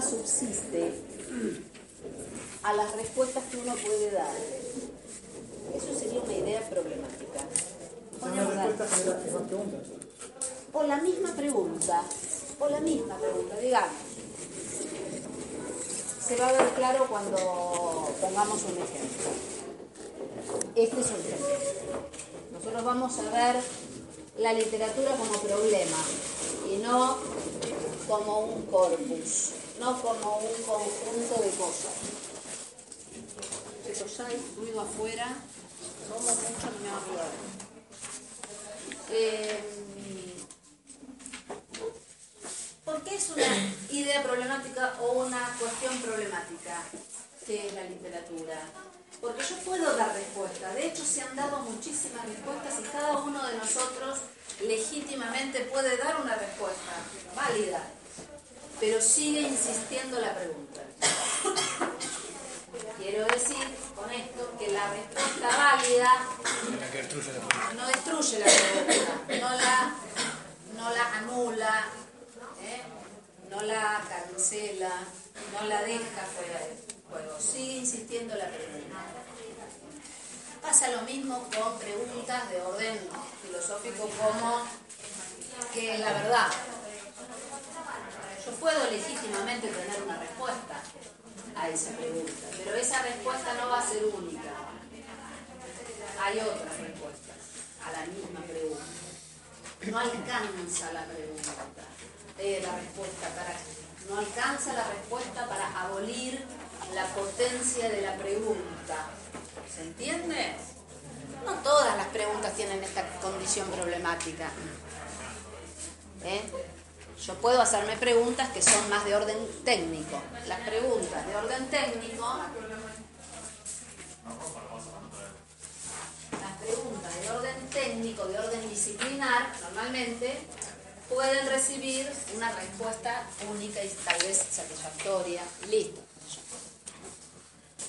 subsiste a las respuestas que uno puede dar. Eso sería una idea problemática. O la misma pregunta, o la misma pregunta, digamos. Se va a ver claro cuando pongamos un ejemplo. Este es un ejemplo. Nosotros vamos a ver la literatura como problema y no como un corpus no como un conjunto de cosas. Pero ya hay ruido afuera, como mucho no me va a ayudar. Eh, ¿Por qué es una idea problemática o una cuestión problemática que es la literatura? Porque yo puedo dar respuesta. De hecho, se han dado muchísimas respuestas y cada uno de nosotros legítimamente puede dar una respuesta válida pero sigue insistiendo la pregunta. Quiero decir con esto que la respuesta válida no destruye la pregunta, no la, anula, ¿eh? no la cancela, no la deja fuera del juego, sigue insistiendo la pregunta. Pasa lo mismo con preguntas de orden filosófico como ¿qué es la verdad? Yo puedo legítimamente tener una respuesta a esa pregunta, pero esa respuesta no va a ser única. Hay otras respuestas a la misma pregunta. No alcanza la pregunta, eh, la respuesta para no alcanza la respuesta para abolir la potencia de la pregunta. ¿Se entiende? No todas las preguntas tienen esta condición problemática. ¿Eh? Yo puedo hacerme preguntas que son más de orden técnico. Las preguntas de orden técnico, las preguntas de orden técnico, de orden disciplinar, normalmente pueden recibir una respuesta única y tal vez satisfactoria. Listo.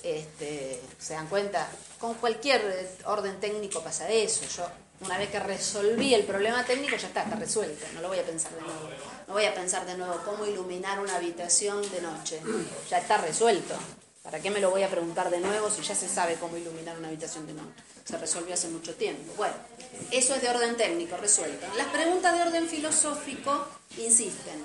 Este, ¿Se dan cuenta? Con cualquier orden técnico pasa eso. Yo una vez que resolví el problema técnico, ya está, está resuelto, no lo voy a pensar de nuevo. No voy a pensar de nuevo cómo iluminar una habitación de noche. Ya está resuelto. ¿Para qué me lo voy a preguntar de nuevo si ya se sabe cómo iluminar una habitación de noche? Se resolvió hace mucho tiempo. Bueno, eso es de orden técnico, resuelto. Las preguntas de orden filosófico insisten.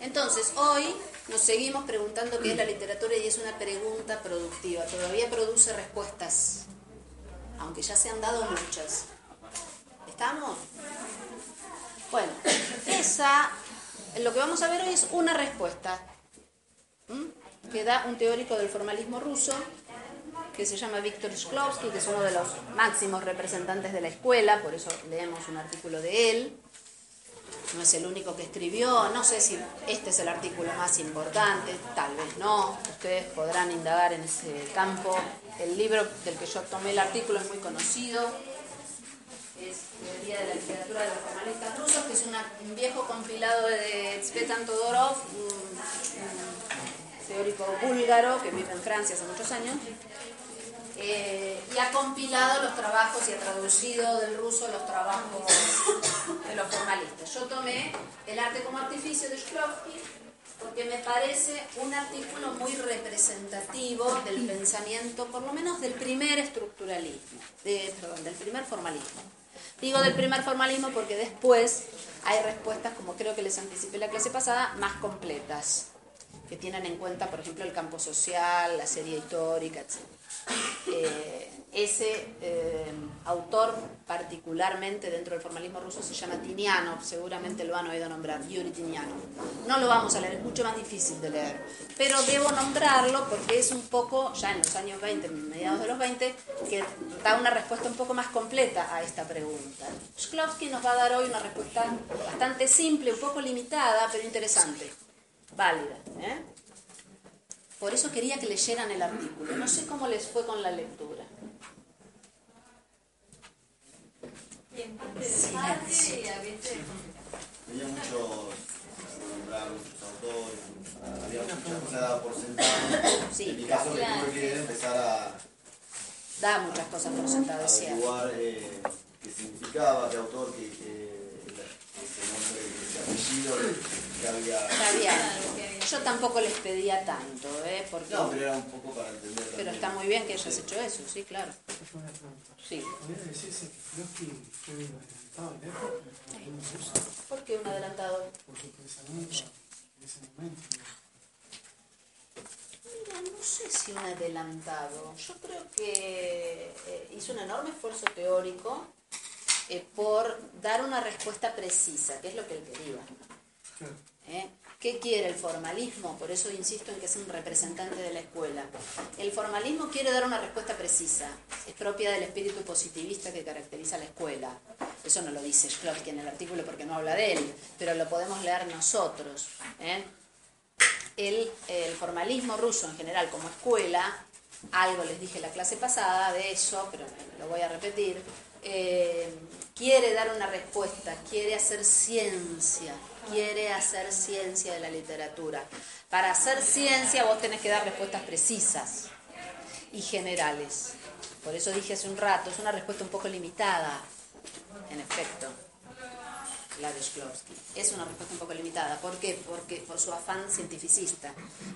Entonces, hoy nos seguimos preguntando qué es la literatura y es una pregunta productiva. Todavía produce respuestas aunque ya se han dado muchas. ¿Estamos? Bueno, esa, lo que vamos a ver hoy es una respuesta que da un teórico del formalismo ruso que se llama Viktor Shklovsky, que es uno de los máximos representantes de la escuela, por eso leemos un artículo de él. No es el único que escribió, no sé si este es el artículo más importante, tal vez no, ustedes podrán indagar en ese campo. El libro del que yo tomé el artículo es muy conocido, es Teoría de la Literatura de los Formalistas Rusos, que es un viejo compilado de Tzvetan Todorov, un, teórico búlgaro que vive en Francia hace muchos años, eh, y ha compilado los trabajos y ha traducido del ruso los trabajos de los formalistas. Yo tomé El arte como artificio de Shklovsky porque me parece un artículo muy representativo del pensamiento, por lo menos del primer estructuralismo, del primer formalismo. Digo del primer formalismo porque después hay respuestas, como creo que les anticipé la clase pasada, más completas, que tienen en cuenta, por ejemplo, el campo social, la serie histórica, etc. Eh, ese eh, autor particularmente dentro del formalismo ruso se llama Tinianov, seguramente lo han oído nombrar, Yuri Tinianov. No lo vamos a leer, es mucho más difícil de leer, pero debo nombrarlo porque es un poco, ya en los años 20, mediados de los 20, que da una respuesta un poco más completa a esta pregunta. Shklovsky nos va a dar hoy una respuesta bastante simple, un poco limitada, pero interesante, válida. ¿eh? Por eso quería que leyeran el artículo. No sé cómo les fue con la lectura. Bien, Silencio. Había muchos, muchos autores, había muchas cosas por sentado. Sí, en mi caso me tuve que empezar a... Da muchas cosas por sentado, es cierto. Eh, qué significaba, qué autor, qué, qué, qué nombre, qué apellido, que había... Que había Yo tampoco les pedía tanto, ¿eh? Porque, no, pero era un poco para entender. Pero está muy bien que hayas hecho eso, sí, claro. Sí. ¿Podría decirse que fue adelantado ¿Por qué un adelantado? Por su pensamiento en ese momento. Mira, no sé si un adelantado. Yo creo que eh, hizo un enorme esfuerzo teórico eh, por dar una respuesta precisa, que es lo que él quería. ¿Eh? ¿Qué quiere el formalismo? Por eso insisto en que es un representante de la escuela. El formalismo quiere dar una respuesta precisa, es propia del espíritu positivista que caracteriza a la escuela. Eso no lo dice Schlotsky en el artículo porque no habla de él, pero lo podemos leer nosotros. ¿eh? El, formalismo ruso en general como escuela, algo les dije la clase pasada de eso, pero lo voy a repetir, eh, quiere dar una respuesta, quiere hacer ciencia, quiere hacer ciencia de la literatura. Para hacer ciencia vos tenés que dar respuestas precisas y generales. Por eso dije hace un rato, es una respuesta un poco limitada, en efecto la de. Es una respuesta un poco limitada. ¿Por qué? Porque por su afán cientificista,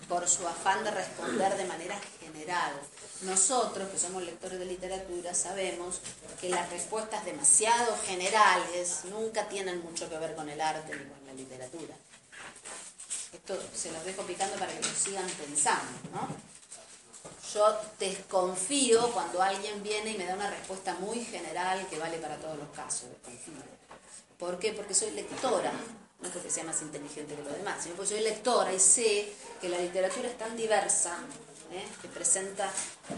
por su afán de responder de manera general. Nosotros, que somos lectores de literatura, sabemos que las respuestas demasiado generales nunca tienen mucho que ver con el arte ni con la literatura. Esto se los dejo picando para que lo sigan pensando, ¿no? Yo desconfío cuando alguien viene y me da una respuesta muy general que vale para todos los casos. ¿Por qué? Porque soy lectora, no porque sea más inteligente que los demás, sino porque soy lectora y sé que la literatura es tan diversa, ¿eh? que presenta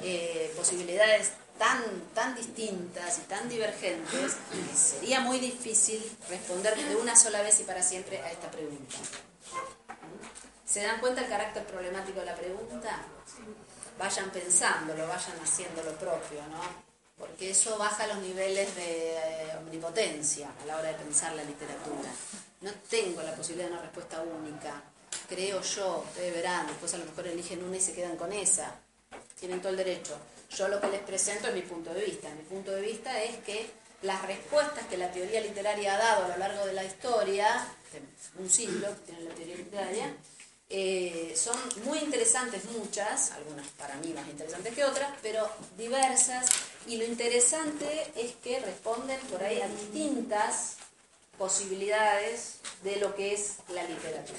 eh, posibilidades tan, tan distintas y tan divergentes, que sería muy difícil responder de una sola vez y para siempre a esta pregunta. ¿Se dan cuenta el carácter problemático de la pregunta? Vayan pensándolo, vayan haciendo lo propio, ¿no? porque eso baja los niveles de eh, omnipotencia a la hora de pensar la literatura. No tengo la posibilidad de una respuesta única, creo yo, ustedes verán, después a lo mejor eligen una y se quedan con esa, tienen todo el derecho. Yo lo que les presento es mi punto de vista, mi punto de vista es que las respuestas que la teoría literaria ha dado a lo largo de la historia, un siglo que tiene la teoría literaria, eh, son muy interesantes muchas, algunas para mí más interesantes que otras, pero diversas y lo interesante es que responden por ahí a distintas posibilidades de lo que es la literatura.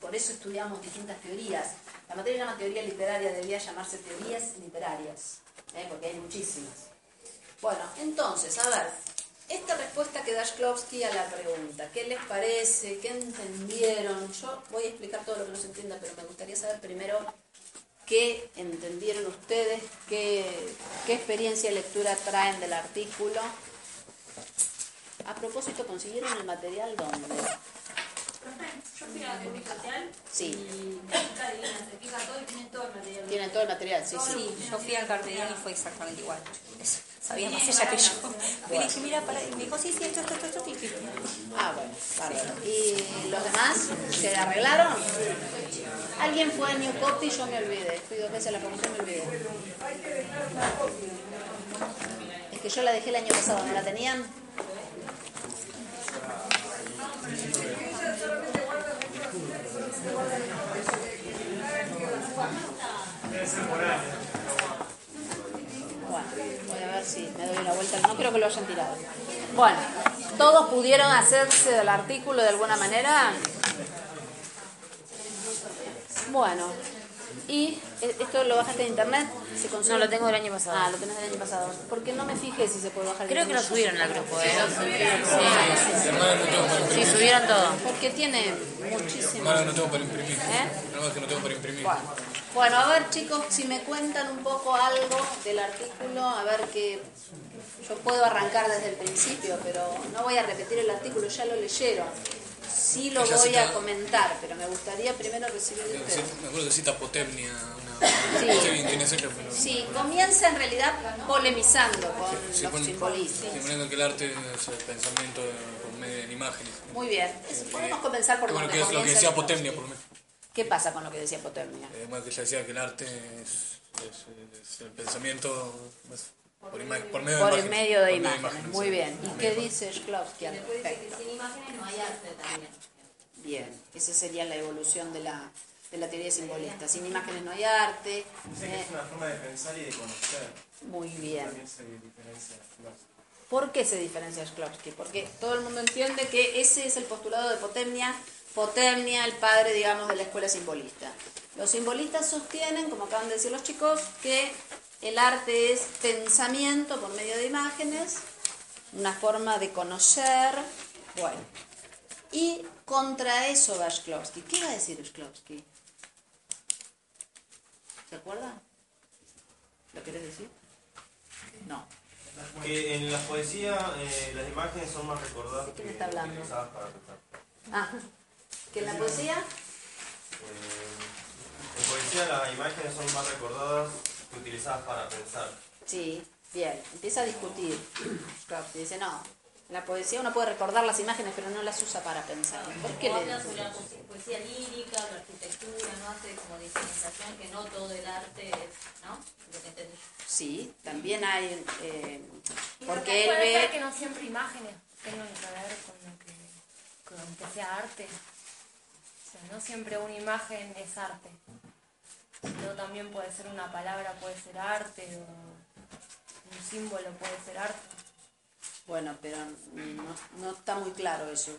Por eso estudiamos distintas teorías. La materia llama teoría literaria, debería llamarse teorías literarias, ¿eh? porque hay muchísimas. Bueno, entonces, a ver, esta respuesta que da Shklovsky a la pregunta, ¿qué les parece? ¿Qué entendieron? Yo voy a explicar todo lo que no se entienda, pero me gustaría saber primero qué entendieron ustedes, qué, experiencia de lectura traen del artículo. A propósito, ¿consiguieron el material dónde? Yo fui a la social sí. y se fija todo y tienen todo el material. Tienen todo el material, sí, sí. Yo fui al carteliano y fue exactamente igual. Sabía más ella que yo. Me dije, mira, para... me dijo, sí, sí, esto, esto, esto, esto. Ah, bueno, bárbaro. ¿Y los demás se arreglaron? Alguien fue a New Copy y yo me olvidé. Fui dos veces a la comisión y me olvidé. Es que yo la dejé el año pasado, ¿no la tenían? Bueno, voy a ver si me doy una vuelta. No creo que lo hayan tirado. Bueno, ¿todos pudieron hacerse del artículo de alguna manera? Bueno, ¿y e, esto lo bajaste de internet? ¿Se no, lo tengo del año pasado. Ah, lo tenés del año pasado. Porque no me fijé si se puede bajar. Creo que lo subieron al grupo, ¿eh? Sí, sí, subieron todo. Porque tiene muchísimo. No, no tengo para imprimir. ¿Eh? No, es que no tengo para imprimir. Bueno. bueno, a ver chicos, si me cuentan un poco algo del artículo, a ver que yo puedo arrancar desde el principio, pero no voy a repetir el artículo, ya lo leyeron. Sí lo voy a comentar, pero me gustaría primero recibir de ustedes. Me acuerdo que cita Potemnia, sí. sí, comienza en realidad polemizando con sí, los simbolistas. Simbolizando que el arte es el pensamiento por medio de imágenes. Muy bien, podemos comenzar por bueno, que es lo que decía Potemnia, por lo menos. ¿Qué pasa con lo que decía Potemnia? Eh, bueno, que ella decía que el arte es, es, es el pensamiento... Por, por, medio, por de el medio de imágenes. Muy bien. ¿Y qué dice Shklovsky al respecto? Sin imágenes no hay arte también. Bien, esa sería la evolución de la, de la teoría simbolista. Sin imágenes no hay arte. Dice que es una forma de pensar y de conocer. Muy bien. También se diferencia ¿Por qué se diferencia Shklovsky? Porque todo el mundo entiende que ese es el postulado de Potemnia, Potemnia, el padre, digamos, de la escuela simbolista. Los simbolistas sostienen, como acaban de decir los chicos, que el arte es pensamiento por medio de imágenes, una forma de conocer. Bueno, y contra eso va Shklovsky. ¿Qué va a decir Shklovsky? ¿Se acuerdan? ¿Lo querés decir? No. Que en la poesía eh, las imágenes son más recordadas que está hablando? utilizadas para pensar. Ah, ¿que en la poesía? Eh, en poesía las imágenes son más recordadas que utilizadas para pensar. Sí, bien. Empieza a discutir. Dice, no, la poesía uno puede recordar las imágenes, pero no las usa para pensar. ¿Por qué le habla sobre la poesía lírica, la arquitectura, ¿no? Hace como diferenciación que no todo el arte es, ¿no? Sí, también hay... Eh, porque él ve... que no siempre imágenes tengan que ver con lo que, con que sea arte. O sea, no siempre una imagen es arte. También puede ser una palabra, puede ser arte, o un símbolo puede ser arte. Bueno, pero no, está muy claro eso.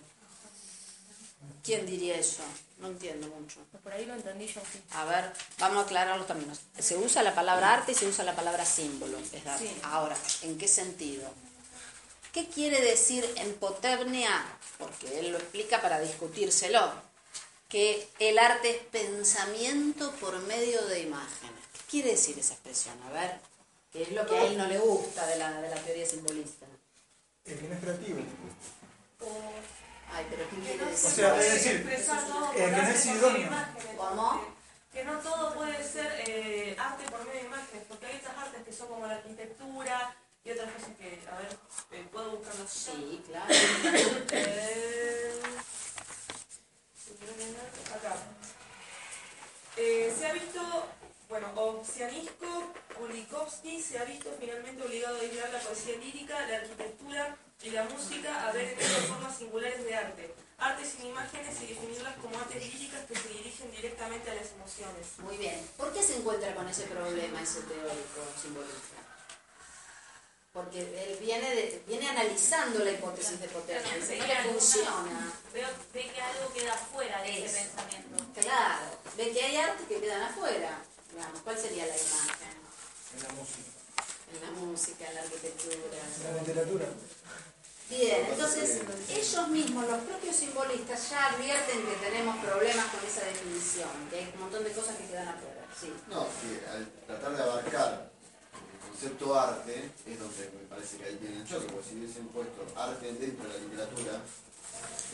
¿Quién diría eso? No entiendo mucho. Por ahí lo entendí yo, sí. A ver, vamos a aclarar los términos. Se usa la palabra arte y se usa la palabra símbolo. Ahora, ¿en qué sentido? ¿Qué quiere decir en? Porque él lo explica para discutírselo. Que el arte es pensamiento por medio de imágenes. ¿Qué quiere decir esa expresión? A ver, ¿qué es lo que a él no le gusta de la, de la teoría simbolista? El que no es creativo. Ay, pero ¿qué quiere decir? O sea, es decir, el que no es idóneo. ¿Cómo? Que no todo puede ser eh, arte por medio de imágenes, porque hay otras artes que son como la arquitectura y otras cosas que, a ver, eh, puedo buscarlas. Sí, claro. eh, Eh, se ha visto bueno, Oxianisco Kulikovsky se ha visto finalmente obligado a aislar la poesía lírica, la arquitectura y la música a ver en formas singulares de arte. Arte sin imágenes y definirlas como artes líricas que se dirigen directamente a las emociones. Muy bien. ¿Por qué se encuentra con ese problema ese teórico simbolista? Porque él viene, viene analizando la hipótesis de potencia. no le funciona. Veo, ve que algo queda fuera de ese pensamiento. Claro. Ve que hay artes que quedan afuera. ¿cuál sería la imagen? En la música. En la música, en la arquitectura. En la literatura. Bien, entonces ellos mismos, los propios simbolistas, ya advierten que tenemos problemas con esa definición, que hay un montón de cosas que quedan afuera. Sí. No, que al tratar de abarcar concepto arte, es donde me parece que ahí tiene el choque, porque si hubiesen puesto arte dentro de la literatura,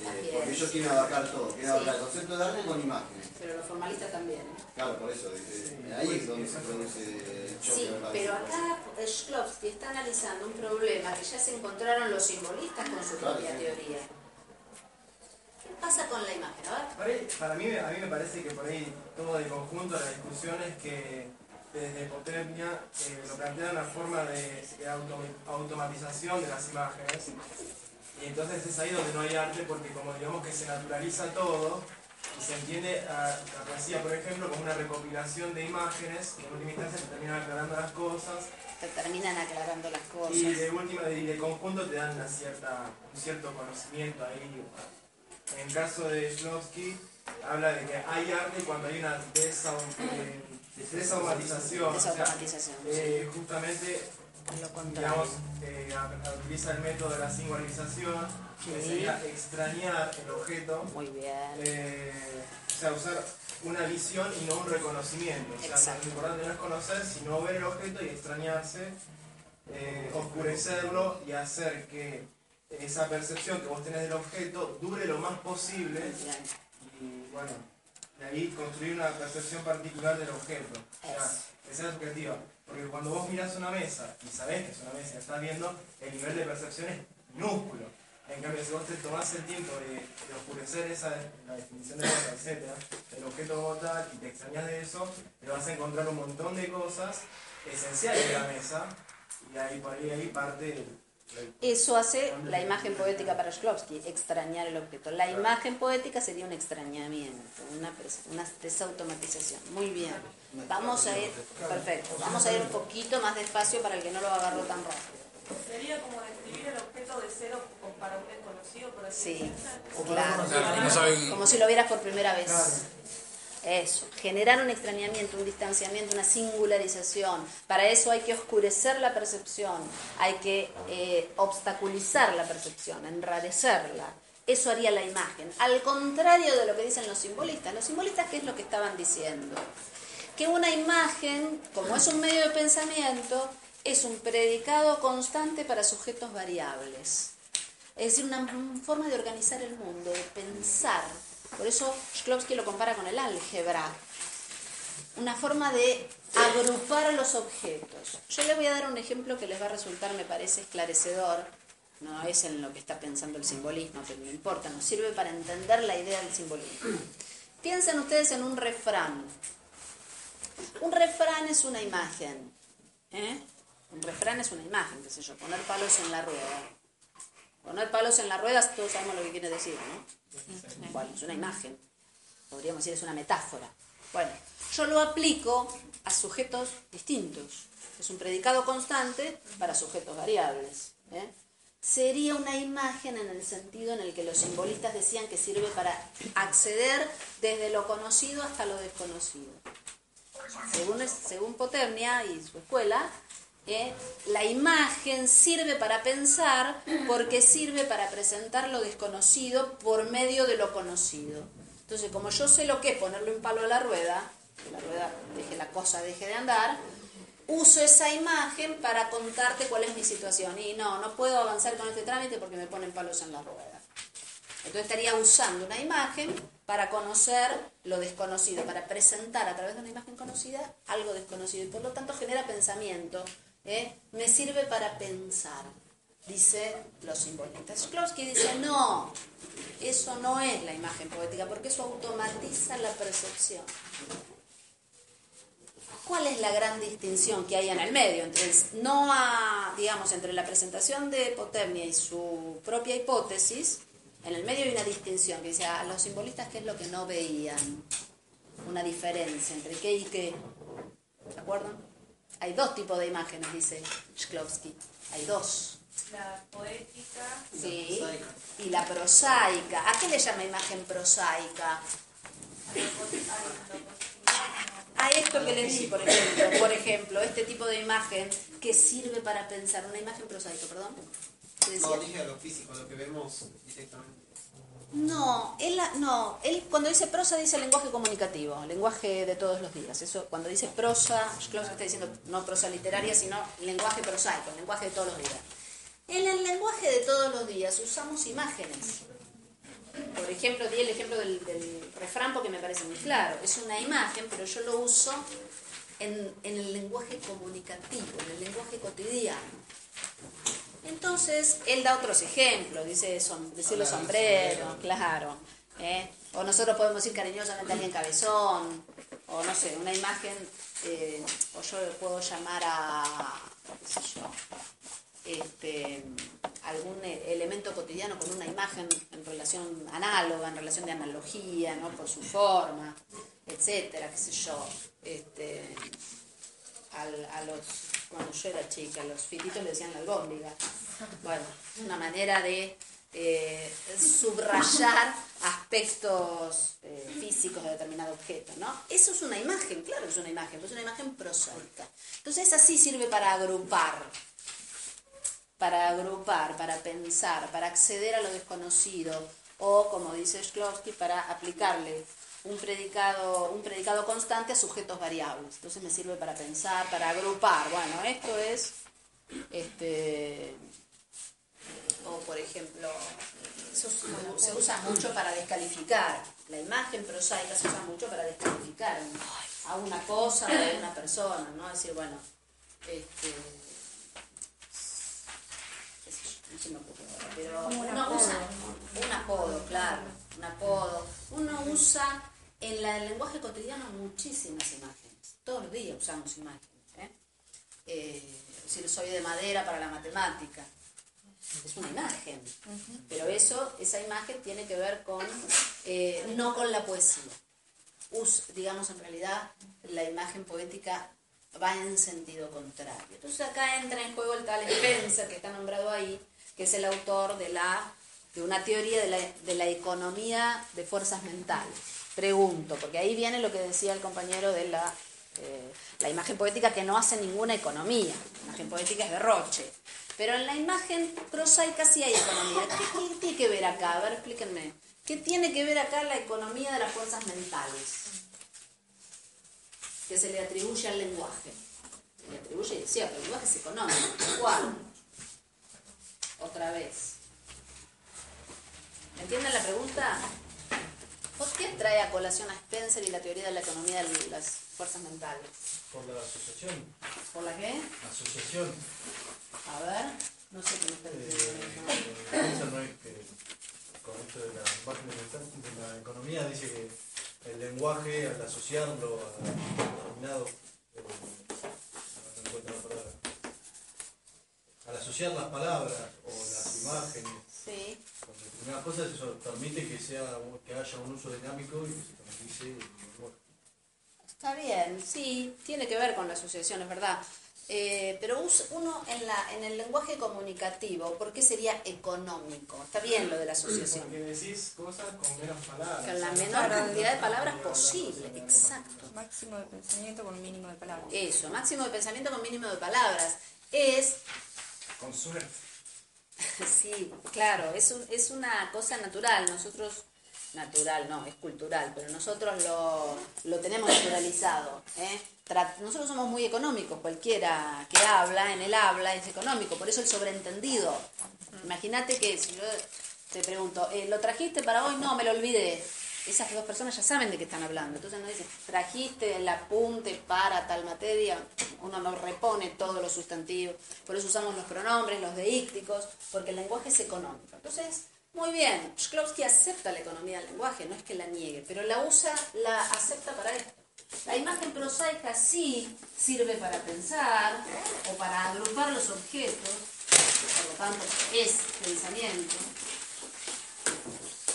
eh, porque ellos quieren abarcar todo, quieren abarcar el concepto de arte con imágenes. Pero los formalistas también. ¿eh? Claro, por eso, ahí es donde se produce el choque. Sí, pero acá Shklovsky está analizando un problema que ya se encontraron los simbolistas con su propia teoría. ¿Qué pasa con la imagen? A ver. para mí, a mí me parece que por ahí todo de conjunto la discusión es que desde Potemnia eh, lo plantea una forma de, automatización de las imágenes y entonces es ahí donde no hay arte porque como digamos que se naturaliza todo y se entiende a la poesía, por ejemplo, como una recopilación de imágenes y en última instancia se terminan aclarando las cosas. Te terminan aclarando las cosas. Y de última, de, de conjunto te dan una cierta, un cierto conocimiento ahí. En el caso de Shlovsky, habla de que hay arte cuando hay una desautomatización. Desautomatización. Eh, justamente digamos, eh, utiliza el método de la singularización, que sería extrañar el objeto. Muy bien. Eh, o sea, usar una visión y no un reconocimiento. O sea, lo importante no es conocer, sino ver el objeto y extrañarse, eh, oscurecerlo y hacer que esa percepción que vos tenés del objeto dure lo más posible. Y bueno, de ahí construir una percepción particular del objeto. O sea, esa es la objetiva. Porque cuando vos mirás una mesa y sabés que es una mesa y estás viendo, el nivel de percepción es minúsculo. En cambio, si vos te tomás el tiempo de, oscurecer esa, la definición de cosa, etc., el objeto como tal, y te extrañas de eso, te vas a encontrar un montón de cosas esenciales de la mesa, y ahí por ahí, ahí parte Eso hace la imagen poética para Shklovsky, extrañar el objeto. La imagen poética sería un extrañamiento, una, una desautomatización. Muy bien. Vamos a ir, perfecto, vamos a ir un poquito más despacio para el que no lo agarró tan rápido. Sería como describir el objeto de cero para un desconocido, por así Sí, claro. Como si lo vieras por primera vez. Eso, generar un extrañamiento, un distanciamiento, una singularización. Para eso hay que oscurecer la percepción, hay que eh, obstaculizar la percepción, enrarecerla. Eso haría la imagen. Al contrario de lo que dicen los simbolistas. Los simbolistas, ¿qué es lo que estaban diciendo? Que una imagen, como es un medio de pensamiento, es un predicado constante para sujetos variables. Es decir, una forma de organizar el mundo, de pensar por eso Shklovsky lo compara con el álgebra. Una forma de agrupar los objetos. Yo le voy a dar un ejemplo que les va a resultar, me parece, esclarecedor. No es en lo que está pensando el simbolismo, pero no importa, nos sirve para entender la idea del simbolismo. Piensen ustedes en un refrán. Un refrán es una imagen. ¿eh? Un refrán es una imagen, qué sé yo, poner palos en la rueda. Poner palos en las ruedas, todos sabemos lo que quiere decir, ¿no? Bueno, es una imagen. Podríamos decir, es una metáfora. Bueno, yo lo aplico a sujetos distintos. Es un predicado constante para sujetos variables. ¿eh? Sería una imagen en el sentido en el que los simbolistas decían que sirve para acceder desde lo conocido hasta lo desconocido. Según, según Poternia y su escuela, ¿eh? La imagen sirve para pensar porque sirve para presentar lo desconocido por medio de lo conocido. Entonces, como yo sé lo que es ponerle un palo a la rueda, que la rueda deje la cosa deje de andar, uso esa imagen para contarte cuál es mi situación. Y no, no puedo avanzar con este trámite porque me ponen palos en la rueda. Entonces estaría usando una imagen para conocer lo desconocido, para presentar a través de una imagen conocida algo desconocido y por lo tanto genera pensamiento, ¿eh? me sirve para pensar, dice los simbolistas. Shklovsky dice, no, eso no es la imagen poética, porque eso automatiza la percepción. ¿Cuál es la gran distinción que hay en el medio entre no digamos entre la presentación de Potemnia y su propia hipótesis? En el medio hay una distinción que dice a los simbolistas qué es lo que no veían, una diferencia entre qué y qué. ¿Se acuerdan? Hay dos tipos de imágenes, dice Shklovsky. Hay dos. La poética sí, y la prosaica. ¿A qué le llama imagen prosaica? A esto que le di, por ejemplo, por ejemplo, este tipo de imagen que sirve para pensar, una imagen prosaica, perdón. No, dije lo físico, lo que vemos directamente. No, él, no, él cuando dice prosa dice lenguaje comunicativo, lenguaje de todos los días. Eso cuando dice prosa, Klaus está diciendo no prosa literaria, sino lenguaje prosaico, lenguaje de todos los días. En el lenguaje de todos los días usamos imágenes. Por ejemplo, di el ejemplo del, refrán porque me parece muy claro. Es una imagen, pero yo lo uso en, en el lenguaje comunicativo, en el lenguaje cotidiano. Entonces, él da otros ejemplos, dice decirlo sombrero, claro. ¿eh? O nosotros podemos decir cariñosamente a alguien cabezón, o no sé, una imagen, eh, o yo puedo llamar a, qué sé yo, este, algún elemento cotidiano con una imagen en relación análoga, en relación de analogía, ¿no? por su forma, etcétera, qué sé yo. Este, a los cuando yo era chica, los fititos le decían la albóndiga. Bueno, una manera de eh, subrayar aspectos eh, físicos de determinado objeto, ¿no? Eso es una imagen, claro que es una imagen, pero es una imagen prosaica. Entonces así sirve para agrupar, para agrupar, para pensar, para acceder a lo desconocido, o como dice Shklovsky, para aplicarle un predicado, un predicado constante a sujetos variables. Entonces me sirve para pensar, para agrupar. Bueno, esto es, este, o por ejemplo, se usa mucho para descalificar. La imagen prosaica se usa mucho para descalificar a una cosa o a una persona, ¿no? Es decir, bueno, este, no se me ocurre pero uno usa un apodo, claro, un apodo. Uno usa en el lenguaje cotidiano muchísimas imágenes. Todos los días usamos imágenes. ¿eh? Eh, si soy de madera para la matemática. es una imagen. Pero eso, esa imagen tiene que ver con, eh, no con la poesía. digamos, en realidad, la imagen poética va en sentido contrario. Entonces acá entra en juego el tal Spencer, que está nombrado ahí, que es el autor de, la, de una teoría de la, de la economía de fuerzas mentales. Pregunto, porque ahí viene lo que decía el compañero de la, eh, la imagen poética que no hace ninguna economía. La imagen poética es derroche. Pero en la imagen prosaica sí hay economía. ¿Qué, tiene que ver acá? A ver, explíquenme. ¿Qué tiene que ver acá la economía de las fuerzas mentales? Que se le atribuye al lenguaje. Se le atribuye, cierto, el lenguaje es económico. ¿Cuál? Otra vez. ¿Entienden la pregunta? ¿Por qué trae a colación a Spencer y la teoría de la economía de las fuerzas mentales? Por la asociación. ¿Por la qué? Asociación. A ver, no sé qué me está diciendo. Eh, no es que con esto de la de la economía dice que el lenguaje al asociarlo a determinado eh, no encuentro la palabra al asociar las palabras o las imágenes sí. con determinadas cosas eso permite que sea que haya un uso dinámico y que se canalice el lenguaje. Está bien, sí, tiene que ver con la asociación, es verdad. Eh, pero uno en, la, en el lenguaje comunicativo, ¿por qué sería económico? Está bien lo de la asociación. Porque decís cosas con menos palabras. Con la menor cantidad de palabras posible, exacto. Máximo de pensamiento con mínimo de palabras. Eso, máximo de pensamiento con mínimo de palabras. Es... Con suerte. Sí, claro, es, es una cosa natural. Nosotros natural, no, es cultural, pero nosotros lo, lo tenemos naturalizado. ¿eh? nosotros somos muy económicos, cualquiera que habla en el habla es económico, por eso el sobreentendido. Imagínate que si yo te pregunto, eh, ¿lo trajiste para hoy? No, me lo olvidé. Esas dos personas ya saben de qué están hablando. Entonces no dicen, trajiste el apunte para tal materia, uno no repone todos los sustantivos. Por eso usamos los pronombres, los deícticos, porque el lenguaje es económico. Entonces, muy bien, Shklovsky acepta la economía del lenguaje, no es que la niegue, pero la usa, la acepta para esto. La imagen prosaica sí sirve para pensar o para agrupar los objetos, por lo tanto es pensamiento.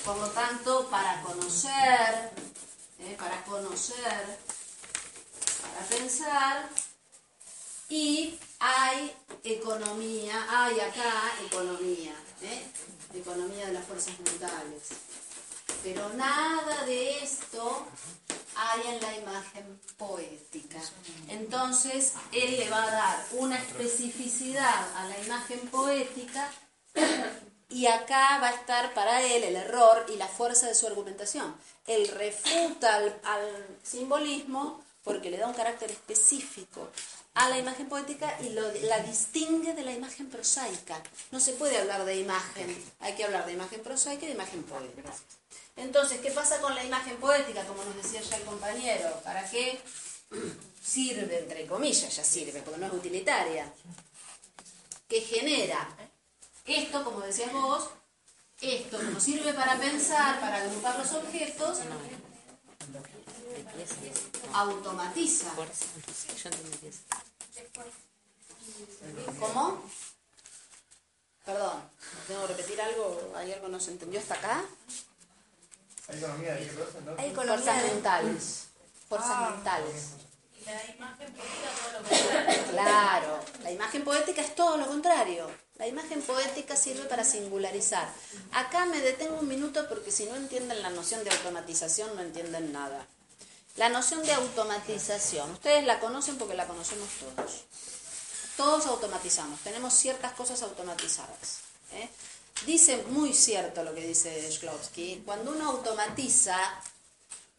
Por lo tanto, para conocer, ¿eh? para conocer, para pensar, y hay economía, hay acá economía, ¿eh? economía de las fuerzas mentales. Pero nada de esto hay en la imagen poética. Entonces, él le va a dar una especificidad a la imagen poética y acá va a estar para él el error y la fuerza de su argumentación. Él refuta al, simbolismo porque le da un carácter específico a la imagen poética y la distingue de la imagen prosaica. No se puede hablar de imagen, hay que hablar de imagen prosaica y de imagen poética. Entonces, ¿qué pasa con la imagen poética, como nos decía ya el compañero? ¿Para qué sirve, entre comillas, ya sirve, porque no es utilitaria? Que genera esto, como decías vos, esto nos sirve para pensar, para agrupar los objetos, automatiza. ¿Cómo? Perdón, ¿tengo que repetir algo? ¿Hay algo que no se entendió hasta acá? Hay economía de ¿no? Hay fuerzas mentales. Fuerzas ah. mentales. La imagen poética todo lo contrario. Claro, la imagen poética es todo lo contrario. La imagen poética sirve para singularizar. Acá me detengo un minuto porque si no entienden la noción de automatización no entienden nada. La noción de automatización, ustedes la conocen porque la conocemos todos. Todos automatizamos, tenemos ciertas cosas automatizadas. ¿eh? Dice muy cierto lo que dice Shklovsky, cuando uno automatiza,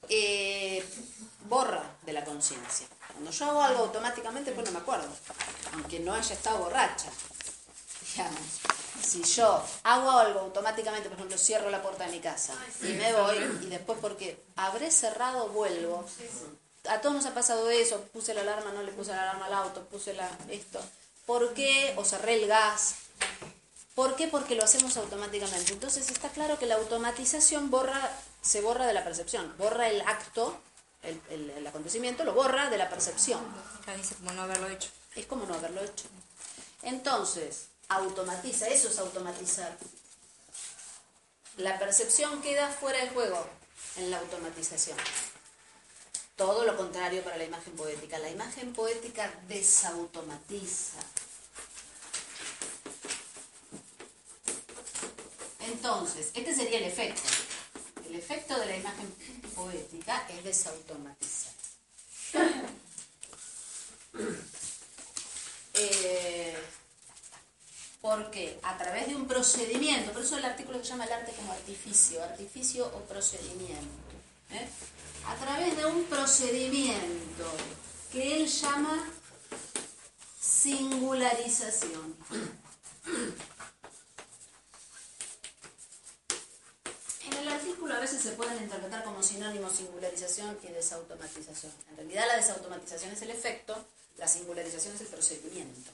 eh, borra de la conciencia. Cuando yo hago algo automáticamente, pues no me acuerdo, aunque no haya estado borracha. Si yo hago algo automáticamente, por ejemplo, cierro la puerta de mi casa y me voy, y después porque habré cerrado, vuelvo. A todos nos ha pasado eso, puse la alarma, no le puse la alarma al auto, puse la, esto. ¿Por qué? O cerré el gas. ¿Por qué? Porque lo hacemos automáticamente. Entonces está claro que la automatización borra, se borra de la percepción, borra el acto, el, acontecimiento, lo borra de la percepción. Es como no haberlo hecho. Es como no haberlo hecho. Entonces, automatiza, eso es automatizar. La percepción queda fuera de juego en la automatización. Todo lo contrario para la imagen poética. La imagen poética desautomatiza. Entonces, este sería el efecto. El efecto de la imagen poética es desautomatizar. Eh, porque a través de un procedimiento, por eso el artículo se llama el arte como artificio, artificio o procedimiento. ¿eh? A través de un procedimiento que él llama singularización. En el artículo a veces se pueden interpretar como sinónimo singularización y desautomatización. En realidad la desautomatización es el efecto, la singularización es el procedimiento.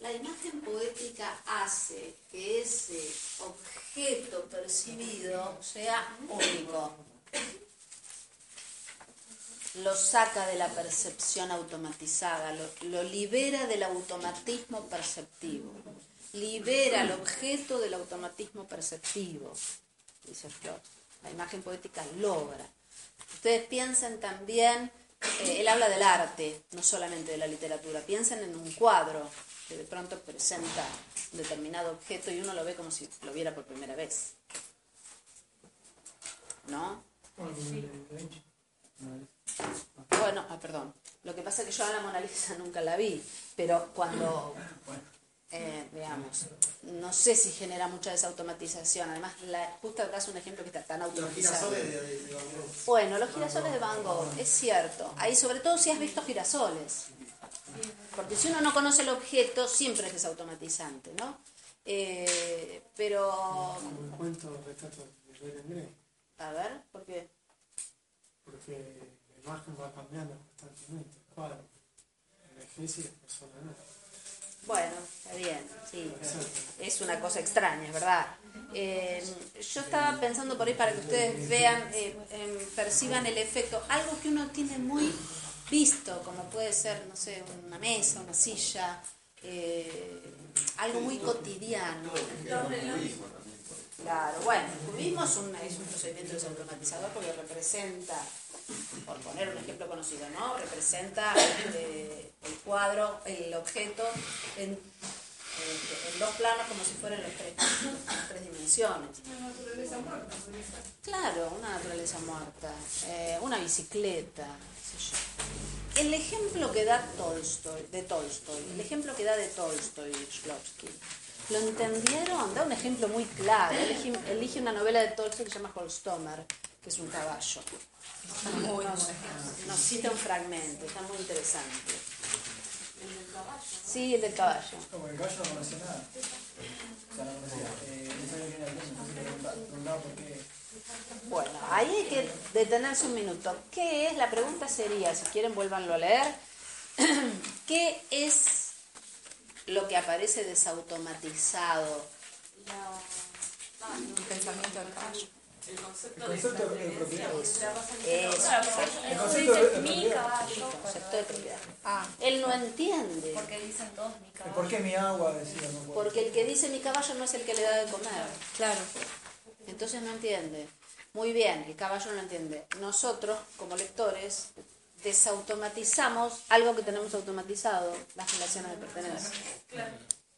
La imagen poética hace que ese objeto percibido sea único. Lo saca de la percepción automatizada, lo, libera del automatismo perceptivo. Libera al objeto del automatismo perceptivo, dice Flor. La imagen poética logra. Ustedes piensen también, eh, él habla del arte, no solamente de la literatura, piensen en un cuadro que de pronto presenta un determinado objeto y uno lo ve como si lo viera por primera vez. ¿No? Bueno, ah, perdón. Lo que pasa es que yo a la Mona Lisa nunca la vi, pero cuando, eh, veamos, no sé si genera mucha desautomatización. Además, la, justo acá es un ejemplo que está tan automatizado. Bueno, los girasoles de Van Gogh, es cierto. Ahí, sobre todo si has visto girasoles. Porque si uno no conoce el objeto, siempre es desautomatizante, ¿no? Eh, pero... Como el cuento retrato de Andrés. A ver, ¿por qué? Porque la imagen va cambiando constantemente, el cuadro. Envejece y persona no. Bueno, está bien, sí. Es una cosa extraña, ¿verdad? Eh, yo estaba pensando por ahí para que ustedes vean, eh, em, perciban el efecto. Algo que uno tiene muy visto, como puede ser, no sé, una mesa, una silla, eh, algo muy cotidiano. Claro, bueno, el cubismo es un, es un procedimiento desautomatizador porque representa, por poner un ejemplo conocido, ¿no? Representa eh, el cuadro, el objeto en, en, dos planos como si fueran los tres, las tres dimensiones. Una naturaleza muerta. Claro, una naturaleza muerta, eh, una bicicleta, el ejemplo que da Tolstoy, de Tolstoy, el ejemplo que da de Tolstoy, Shklovsky, ¿lo entendieron? Da un ejemplo muy claro. Elige, una novela de Tolstoy que se llama Holstomer, que es un caballo. Muy, nos, cita un fragmento, está muy interesante. ¿El del caballo? Sí, el del caballo. Como el caballo no conocía nada. O sea, no conocía. Eh, no sabía quién era el entonces le preguntaba por qué bueno, ahí hay que detenerse un minuto. ¿Qué es? La pregunta sería, si quieren vuélvanlo a leer, ¿qué es lo que aparece desautomatizado? El pensamiento del caballo. El concepto, de, propiedad. El concepto de, mi caballo. El concepto de propiedad. Ah, él no entiende. Porque dicen todos mi caballo. ¿Por qué mi agua? Decía, Porque el que dice mi caballo no es el que le da de comer. Claro. Entonces no entiende. Muy bien, el caballo no entiende. Nosotros, como lectores, desautomatizamos algo que tenemos automatizado, las relaciones de pertenencia.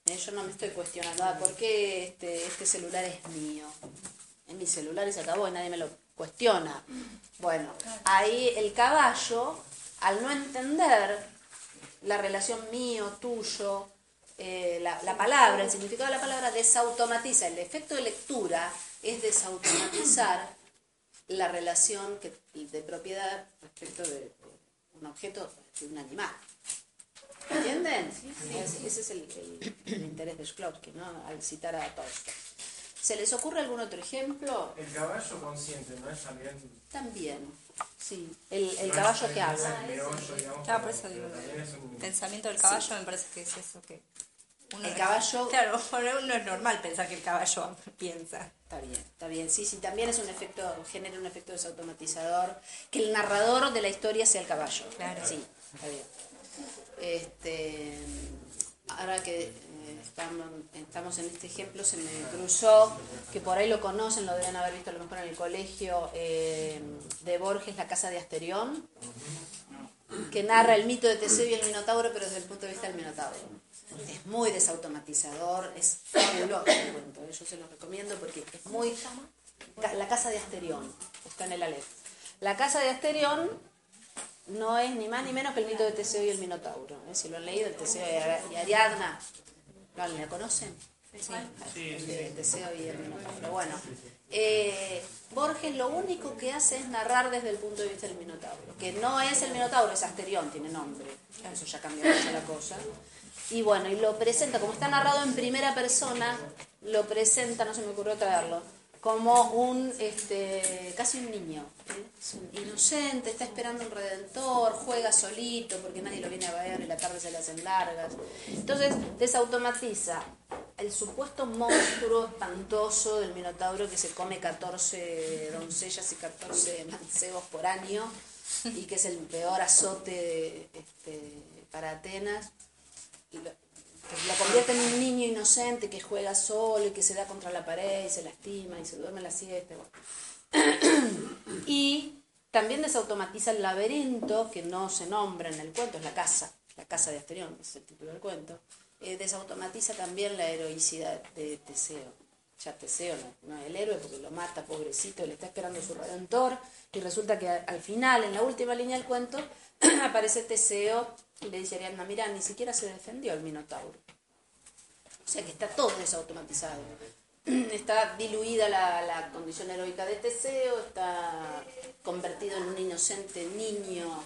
Eh, yo no me estoy cuestionando, ah, ¿por qué este, este celular es mío? En mi celular y se acabó y nadie me lo cuestiona. Bueno, ahí el caballo, al no entender la relación mío, tuyo, eh, la, la palabra, el significado de la palabra, desautomatiza. El efecto de lectura es desautomatizar la relación que, de propiedad respecto de, un objeto, de un animal. ¿Entienden? Ese es el, interés de Shklovsky, ¿no? al citar a Tolstoy. ¿Se les ocurre algún otro ejemplo? El caballo consciente, ¿no es también? También, sí. El, el caballo que habla. Claro, por eso digo. El pensamiento del caballo me parece que es eso que el caballo. Claro, no es normal pensar que el caballo piensa. Está bien, está bien. Sí, sí, también es un efecto, genera un efecto desautomatizador. Que el narrador de la historia sea el caballo. Claro. Sí, está bien. Este, ahora que eh, estamos, estamos en este ejemplo, se me cruzó, que por ahí lo conocen, lo deben haber visto a lo mejor en el colegio, eh, de Borges, La Casa de Asterión, que narra el mito de Teseo y el Minotauro, pero desde el punto de vista del Minotauro. Es muy desautomatizador, es fabuloso el cuento, yo se lo recomiendo porque es muy... La Casa de Asterión, está en el Aleph. La Casa de Asterión no es ni más ni menos que el mito de Teseo y el Minotauro. ¿eh? Si lo han leído, el Teseo y Ariadna, ¿no la conocen? Sí, sí, Teseo y el Minotauro. Bueno, eh, Borges lo único que hace es narrar desde el punto de vista del Minotauro, que no es el Minotauro, es Asterión, tiene nombre. Eso ya cambia mucho la cosa. Y bueno, y lo presenta, como está narrado en primera persona, lo presenta, no se me ocurrió traerlo, como un, este, casi un niño, es un inocente, está esperando un redentor, juega solito porque nadie lo viene a ver y la tarde se le hacen largas. Entonces desautomatiza el supuesto monstruo espantoso del Minotauro que se come 14 doncellas y 14 mancebos por año y que es el peor azote este, para Atenas lo convierte en un niño inocente que juega solo y que se da contra la pared y se lastima y se duerme la siesta. y también desautomatiza el laberinto, que no se nombra en el cuento, es la casa, la casa de Asterión, es el título del cuento. Eh, desautomatiza también la heroicidad de Teseo. Ya Teseo no, es el héroe porque lo mata, pobrecito, le está esperando su redentor. Y resulta que al final, en la última línea del cuento, aparece Teseo y le dice a Ariadna, mira, ni siquiera se defendió el Minotauro. O sea que está todo desautomatizado. Está diluida la, condición heroica de Teseo, está convertido en un inocente niño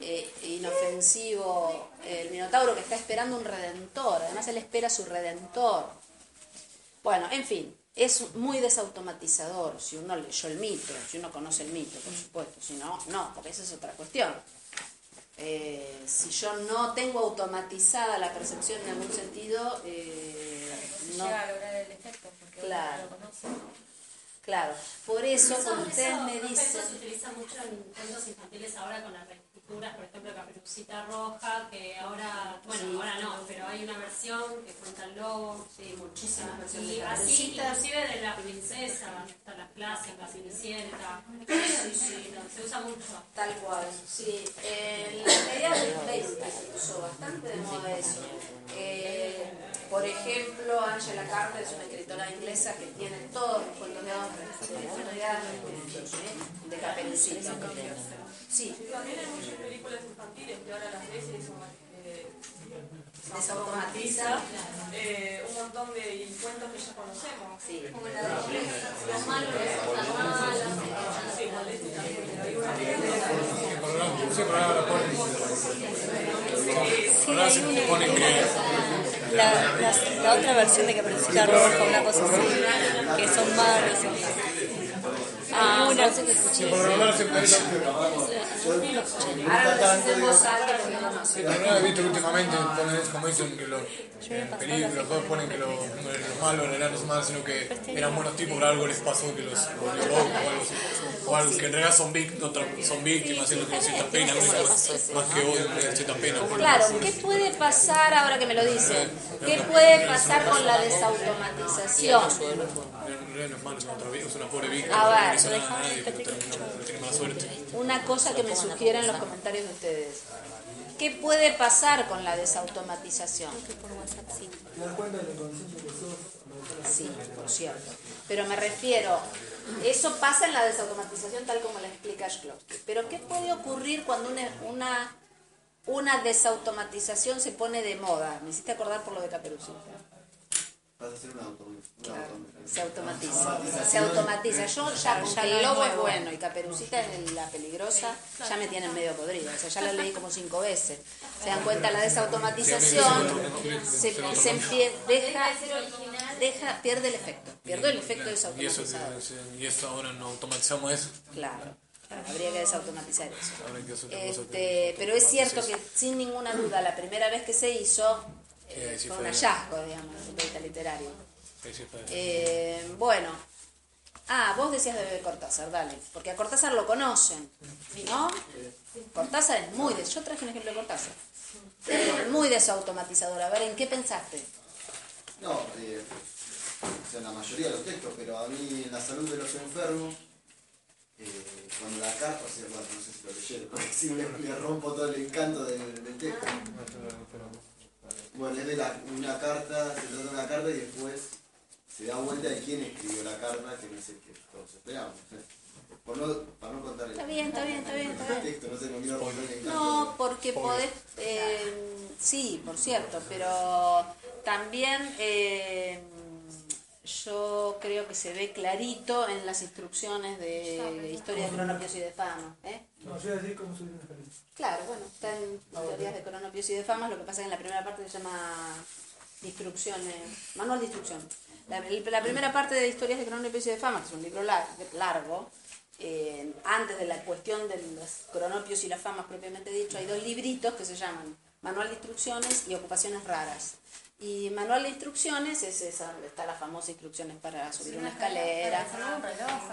eh, inofensivo el Minotauro que está esperando un redentor. Además él espera su redentor. Bueno, en fin, es muy desautomatizador si uno leyó el mito, si uno conoce el mito, por supuesto. Si no, no, porque esa es otra cuestión. Eh, si yo no tengo automatizada la percepción en algún sentido, eh, no llega a lograr el efecto porque claro. lo conoce. Claro, por eso, cuando ustedes me dicen... Eso se utiliza mucho en cuentos infantiles ahora con la por ejemplo, Caperucita Roja, que ahora, bueno, ahora no, pero hay una versión que cuenta el lobo. Sí, muchísimas versiones. Y así, inclusive de la princesa, están las clásicas, Cenicienta. Sí, sí, se usa mucho. Tal cual, sí. En la media del 20 se usó bastante de moda eso. Eh, por ejemplo, Angela Carter es una escritora inglesa que tiene todos los cuentos de hombres de, de Caperucita. Sí. Películas infantiles que ahora las son, eh, desautomatiza eh, un montón de cuentos que ya conocemos. Sí. Como la de los malos, las malas. Sí. La, la, la, otra versión de que Caperucita Roja, una cosa así, que son malos. Ah, una. Sí, por lo menos siempre he visto últimamente, ponen, como dicen que los películas, todos ponen que los, los malos eran los malos, sino que eran buenos tipos, pero algo les pasó que los volvió locos o algo O algo que en realidad son, son víctimas, haciendo que sientan pena, más que odio, sientan pena. Claro, ¿qué puede pasar ahora que me lo dicen? ¿Qué puede pasar con la desautomatización? es una pobre víctima, no a nadie, Una cosa que me sugieren los comentarios de ustedes. ¿Qué puede pasar con la desautomatización? Sí, por cierto. Pero me refiero, eso pasa en la desautomatización tal como la explica Shklovsky. Pero ¿qué puede ocurrir cuando una, una, una desautomatización se pone de moda? Me hiciste acordar por lo de Caperucita. Vas a hacer una Se automatiza. Se automatiza. Yo ya con el lobo es bueno y Caperucita es la peligrosa, ya me tienen medio podrido. O sea, ya la leí como cinco veces. Se dan cuenta, la desautomatización se, se deja, deja, pierde el efecto. Pierde el efecto desautomatizado. Y eso ahora no automatizamos eso. Claro. habría que desautomatizar eso. Este, pero es cierto que sin ninguna duda la primera vez que se hizo eh, fue un hallazgo, digamos, de literario. Eh, bueno, ah, vos decías de Cortázar, dale, porque a Cortázar lo conocen, ¿no? Cortázar es muy de... Yo traje un ejemplo de Cortázar. eh, muy desautomatizadora. A ver, ¿en qué pensaste? No, eh, o la mayoría de los textos, pero a mí en la salud de los enfermos, eh, cuando la carta, o sea, bueno, no sé si lo leyeron, porque si le, rompo todo el encanto del, del texto. Bueno, es de la, una carta, se trata de una carta y después se da vuelta de quién escribió la carta, que no sé qué todos esperamos. Por no, para no contar el, está bien, está bien, está bien, está bien. texto, no sé, no quiero romper el encanto. No, porque podés, eh, sí, por cierto, pero también... Eh, yo creo que se ve clarito en las instrucciones de, historias de cronopios y de fama. ¿eh? No, yo voy a decir cómo película. Claro, bueno, está en historias de cronopios y de fama, lo que pasa es que en la primera parte se llama instrucciones, manual de instrucción. La, primera parte de historias de cronopios y de fama, que es un libro largo, eh, antes de la cuestión de los cronopios y las famas propiamente dicho, hay dos libritos que se llaman Manual de Instrucciones y Ocupaciones Raras. Y manual de instrucciones es esa, donde está las famosas instrucciones para subir una escalera,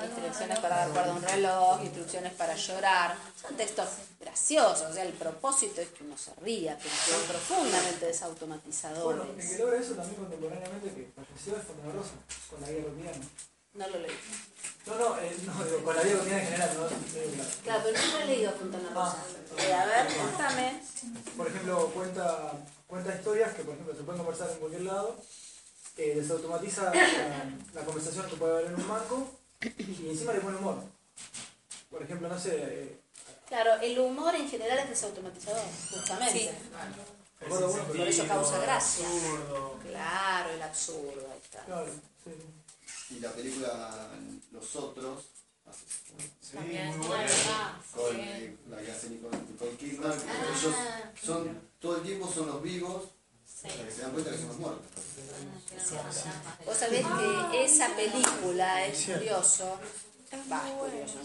instrucciones para dar cuerda a un reloj, instrucciones para llorar. Son textos graciosos, o sea, el propósito es que uno se ría, pero son profundamente desautomatizadores. Bueno, el que logra eso también contemporáneamente que falleció es Fontana Rosa, con la vida cotidiana. No lo leí. No, no, eh, no digo, con la vida cotidiana en general, no. Claro, pero no he leído Fontana Rosa. Ah, eh, a ver, contame. Por ejemplo, cuenta cuenta historias que, por ejemplo, se pueden conversar en cualquier lado, eh, desautomatiza la, conversación que puede haber en un banco y encima le pone humor. Por ejemplo, no sé... Eh, claro, el humor en general es desautomatizador, justamente. Sí. por eso causa gracia. Claro, el absurdo, ahí está. Claro, sí. Y la película Los Otros, Sí, muy buena. Con eh, la que hace Nicole, Kidman. Ah. Ellos son, todo el tiempo son los vivos hasta que se dan cuenta que son los muertos. Vos sabés que esa película es curioso. Va, curioso,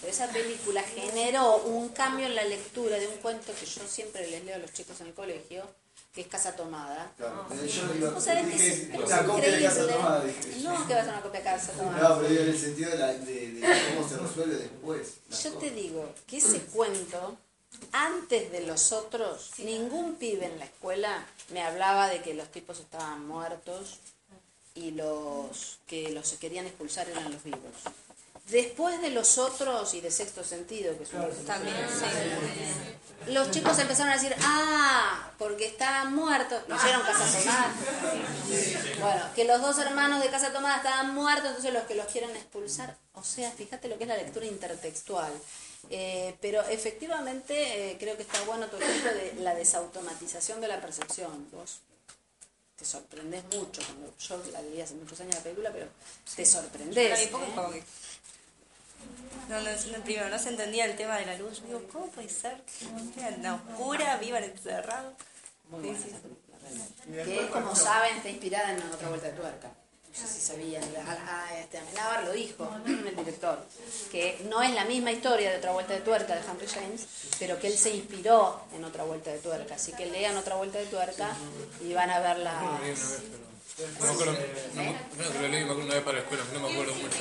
Pero esa película generó un cambio en la lectura de un cuento que yo siempre les leo a los chicos en el colegio, que es Casa Tomada. Claro, yo ¿Vos sabés que es, una copia de Casa Tomada, No, que va a ser una copia de Casa Tomada. No, pero en el sentido de, la, de, cómo se resuelve después. Yo te digo que ese cuento, antes de los otros, ningún pibe en la escuela me hablaba de que los tipos estaban muertos y los que los querían expulsar eran los vivos. Después de los otros y de sexto sentido, que es un también, los chicos empezaron a decir, ah, porque estaban muertos, hicieron Casa Tomada. Bueno, que los dos hermanos de Casa Tomada estaban muertos, entonces los que los quieren expulsar. O sea, fíjate lo que es la lectura intertextual. Eh, pero efectivamente eh, creo que está bueno tu ejemplo de la desautomatización de la percepción. Vos te sorprendes mucho. Cuando yo la leí hace muchos años la película, pero te sorprendes. ¿eh? No, no, primero no se entendía el tema de la luz. Digo, ¿cómo puede ser no oscura, viva encerrado? Muy sí, Que como saben, está inspirada en otra vuelta de tuerca. No sé si sabían, este, Amenábar lo dijo, el director, que no es la misma historia de otra vuelta de tuerca de Henry James, pero que él se inspiró en otra vuelta de tuerca. Así que lean otra vuelta de tuerca y van a ver la. No me acuerdo, no, no, lo leí una vez para la escuela, no me acuerdo mucho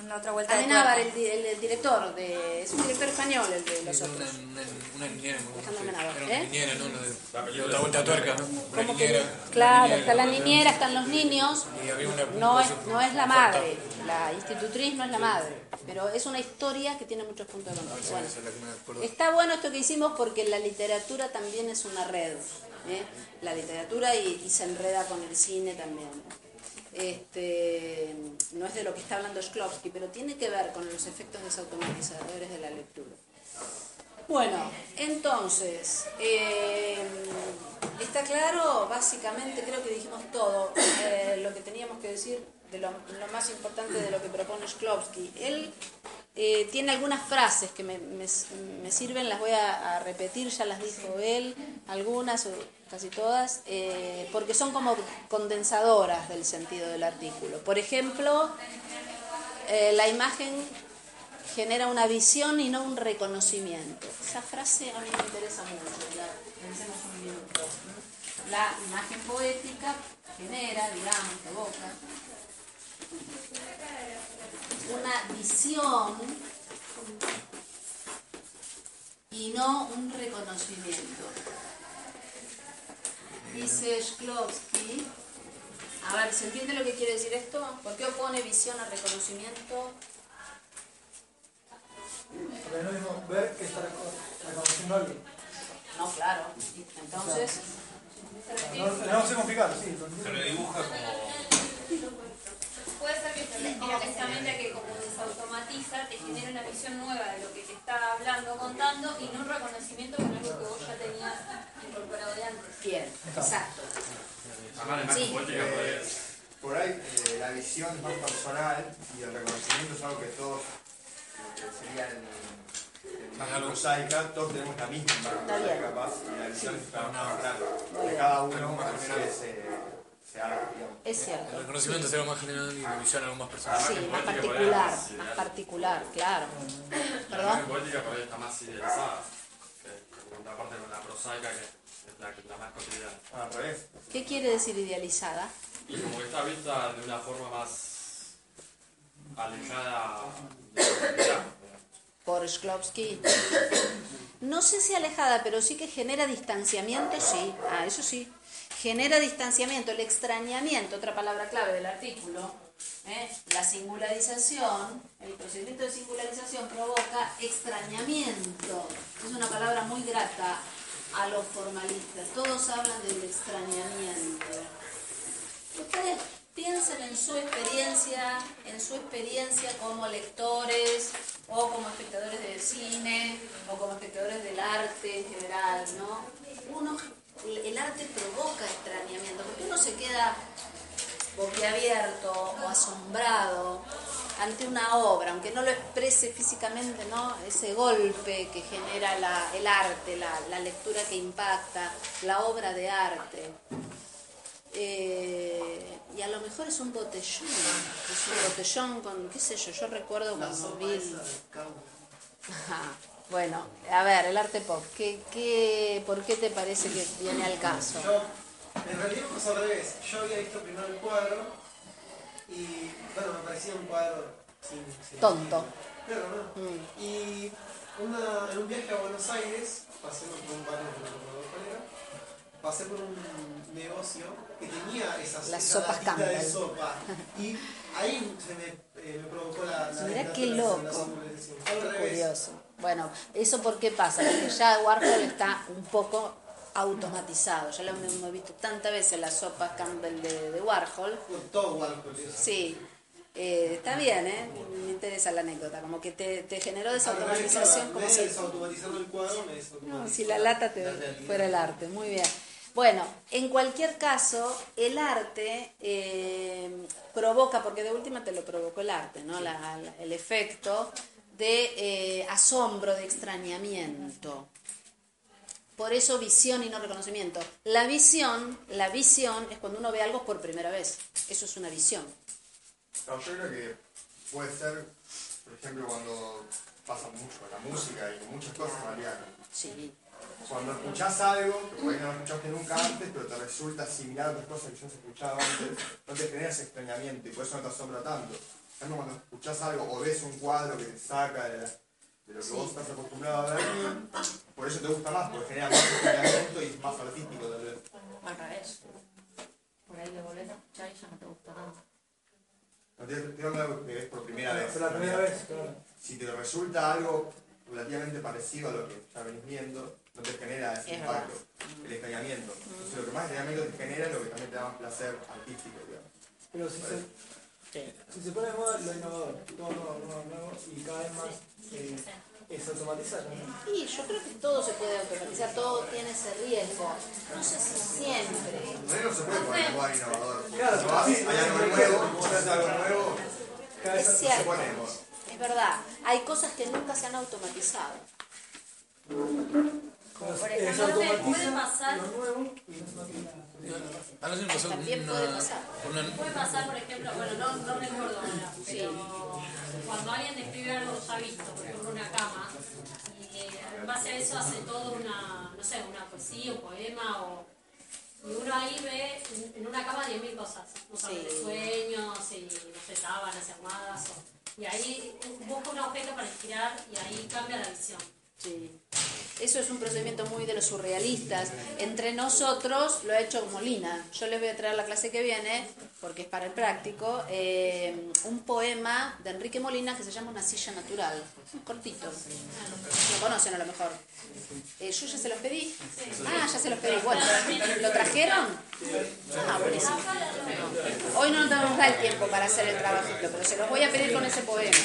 una otra vuelta de tuerca. El, el, el, director, de, es un director español el de los otros. Una, una, niñera, una ¿eh? niñera, ¿no? De, otra vuelta de tuerca, ¿no? Una niñera, claro, está la niñera, están los niños. no, es, no es la madre, la institutriz no es la madre, pero es una historia que tiene muchos puntos de contacto. Bueno, está bueno esto que hicimos porque la literatura también es una red. ¿eh? La literatura y, y se enreda con el cine también. Este, no es de lo que está hablando Shklovsky, pero tiene que ver con los efectos desautomatizadores de la lectura. Bueno, entonces, eh, está claro, básicamente creo que dijimos todo eh, lo que teníamos que decir de lo, más importante de lo que propone Shklovsky. Él eh, tiene algunas frases que me, sirven, las voy a, a, repetir, ya las dijo él, algunas casi todas, eh, porque son como condensadoras del sentido del artículo. Por ejemplo, eh, la imagen genera una visión y no un reconocimiento. Esa frase a mí me interesa mucho, la, pensemos un minuto. La imagen poética genera, digamos, evoca una visión y no un reconocimiento. Dice Shklovsky. A ver, ¿se entiende lo que quiere decir esto? ¿Por qué opone visión a reconocimiento? Porque no es mismo ver que está reconociendo algo. No, claro. Entonces. No, no sé complicarlo, sí. Se lo dibuja como. Puede ser que directamente que como desautomatiza te genera una visión nueva de lo que te está hablando, contando y no un reconocimiento con algo que vos ya tenías incorporado de antes. Bien, exacto. Sí. Eh, por ahí eh, la visión es más personal y el reconocimiento es algo que todos, lo que sería en, en mosaica, todos tenemos la misma capaz y la visión es más grande. De cada uno ese algo, digamos. Es cierto. El reconocimiento es algo más general y la visión algo más personal. Sí, más particular, más particular, claro. La poética por ahí está más idealizada, que en contraparte con la prosaica que es la, la más cotidiana. Al revés. ¿Qué quiere decir idealizada? Y como que está vista de una forma más alejada de la realidad. Por Shklovsky. No sé si alejada, pero sí que genera distanciamiento, sí. Ah, eso sí. Genera distanciamiento, el extrañamiento, otra palabra clave del artículo. ¿eh? La singularización, el procedimiento de singularización provoca extrañamiento. Es una palabra muy grata a los formalistas. Todos hablan del extrañamiento. Ustedes piensen en su experiencia, en su experiencia como lectores o como espectadores del cine o como espectadores del arte en general, ¿no? Uno, el arte provoca extrañamiento, porque uno se queda boquiabierto o asombrado ante una obra, aunque no lo exprese físicamente, ¿no? Ese golpe que genera la, el arte, la, la lectura que impacta, la obra de arte. Eh, y a lo mejor es un botellón, es un botellón con, qué sé yo, yo recuerdo cuando vi... Bueno, a ver, el arte pop, ¿qué, qué, por qué te parece que viene al caso? Yo, en realidad pasó al revés. Yo había visto primero el cuadro y, bueno, me parecía un cuadro sin... sin Tonto. Claro, ¿no? Mm. Y una, en un viaje a Buenos Aires, pasé por un barrio, no recuerdo cuál era, pasé por un negocio que tenía esas Las sopas de sopa. Y ahí se me, eh, me provocó la, la Mirá la qué la loco. Al revés. Curioso. Bueno, ¿eso por qué pasa? Porque ya Warhol está un poco automatizado. Ya lo hemos visto tantas veces las sopas Campbell de, de Warhol. Todo Warhol. Sí. Eh, está bien, ¿eh? Me interesa la anécdota. Como que te, te generó revés, desautomatización. Como si, de desautomatizando el cuadro, me no, si la lata te fuera el arte. Muy bien. Bueno, en cualquier caso, el arte eh, provoca, porque de última te lo provocó el arte, ¿no? La- la- el efecto de eh, asombro, de extrañamiento. Por eso visión y no reconocimiento. La visión, la visión es cuando uno ve algo por primera vez. Eso es una visión. No, yo creo que puede ser, por ejemplo, cuando pasa mucho con la música y con muchas cosas realidad. Sí. Cuando escuchás algo, que por ahí no lo escuchaste nunca antes, pero te resulta similar a otras cosas que ya has escuchado antes, no te genera ese extrañamiento y por eso no te asombra tanto. Ejemplo, cuando escuchás algo o ves un cuadro que te saca de, la- de lo que Sí. vos estás acostumbrado a ver, por eso te gusta más, porque genera más extrañamiento y es más artístico tal vez. Al revés. Por ahí lo volvés a escuchar y ya no te gusta tanto. No te de algo que ves por primera vez. Por la primera vez, claro. Si te resulta algo relativamente parecido a lo que ya venís viendo, no te genera ese Es impacto, el extrañamiento. Entonces, lo que más extrañamiento te genera es lo que también te da más placer artístico, digamos. Pero si se, si se pone de moda lo innovador, todo nuevo, nuevo, nuevo, y cada vez más eh, es automatizar. ¿no? Y yo creo que todo se puede automatizar, todo tiene ese riesgo. No sé si siempre. No, se puede poner moda innovador. Claro, hay algo nuevo, haces algo nuevo, Cada vez Es se pone de moda. Es verdad, hay cosas que nunca se han automatizado. Como por ejemplo, puede pasar- lo nuevo y no se mantiene nada. A mí se me pasó También puede pasar. Puede pasar, por ejemplo, bueno, no, no recuerdo ahora, pero cuando alguien describe algo ya visto, por ejemplo una cama, y eh, en base a eso hace todo una, no sé, una poesía, un poema, o, y uno ahí ve en- una cama 10.000 cosas, no sé, Sí. sueños, y no sé, sábanas, almohadas, o- y ahí busca un objeto para inspirar y ahí cambia la visión. Sí. eso es un procedimiento muy de los surrealistas. Entre nosotros lo ha hecho Molina. Yo les voy a traer la clase que viene, porque es para el práctico, eh, un poema de Enrique Molina que se llama Una silla natural. Cortito. Lo conocen a lo mejor. Eh, yo ya se los pedí. Ah, ya se los pedí. Bueno, ¿lo trajeron? Ah, buenísimo. Hoy no da el tiempo para hacer el trabajo, pero se los voy a pedir con ese poema.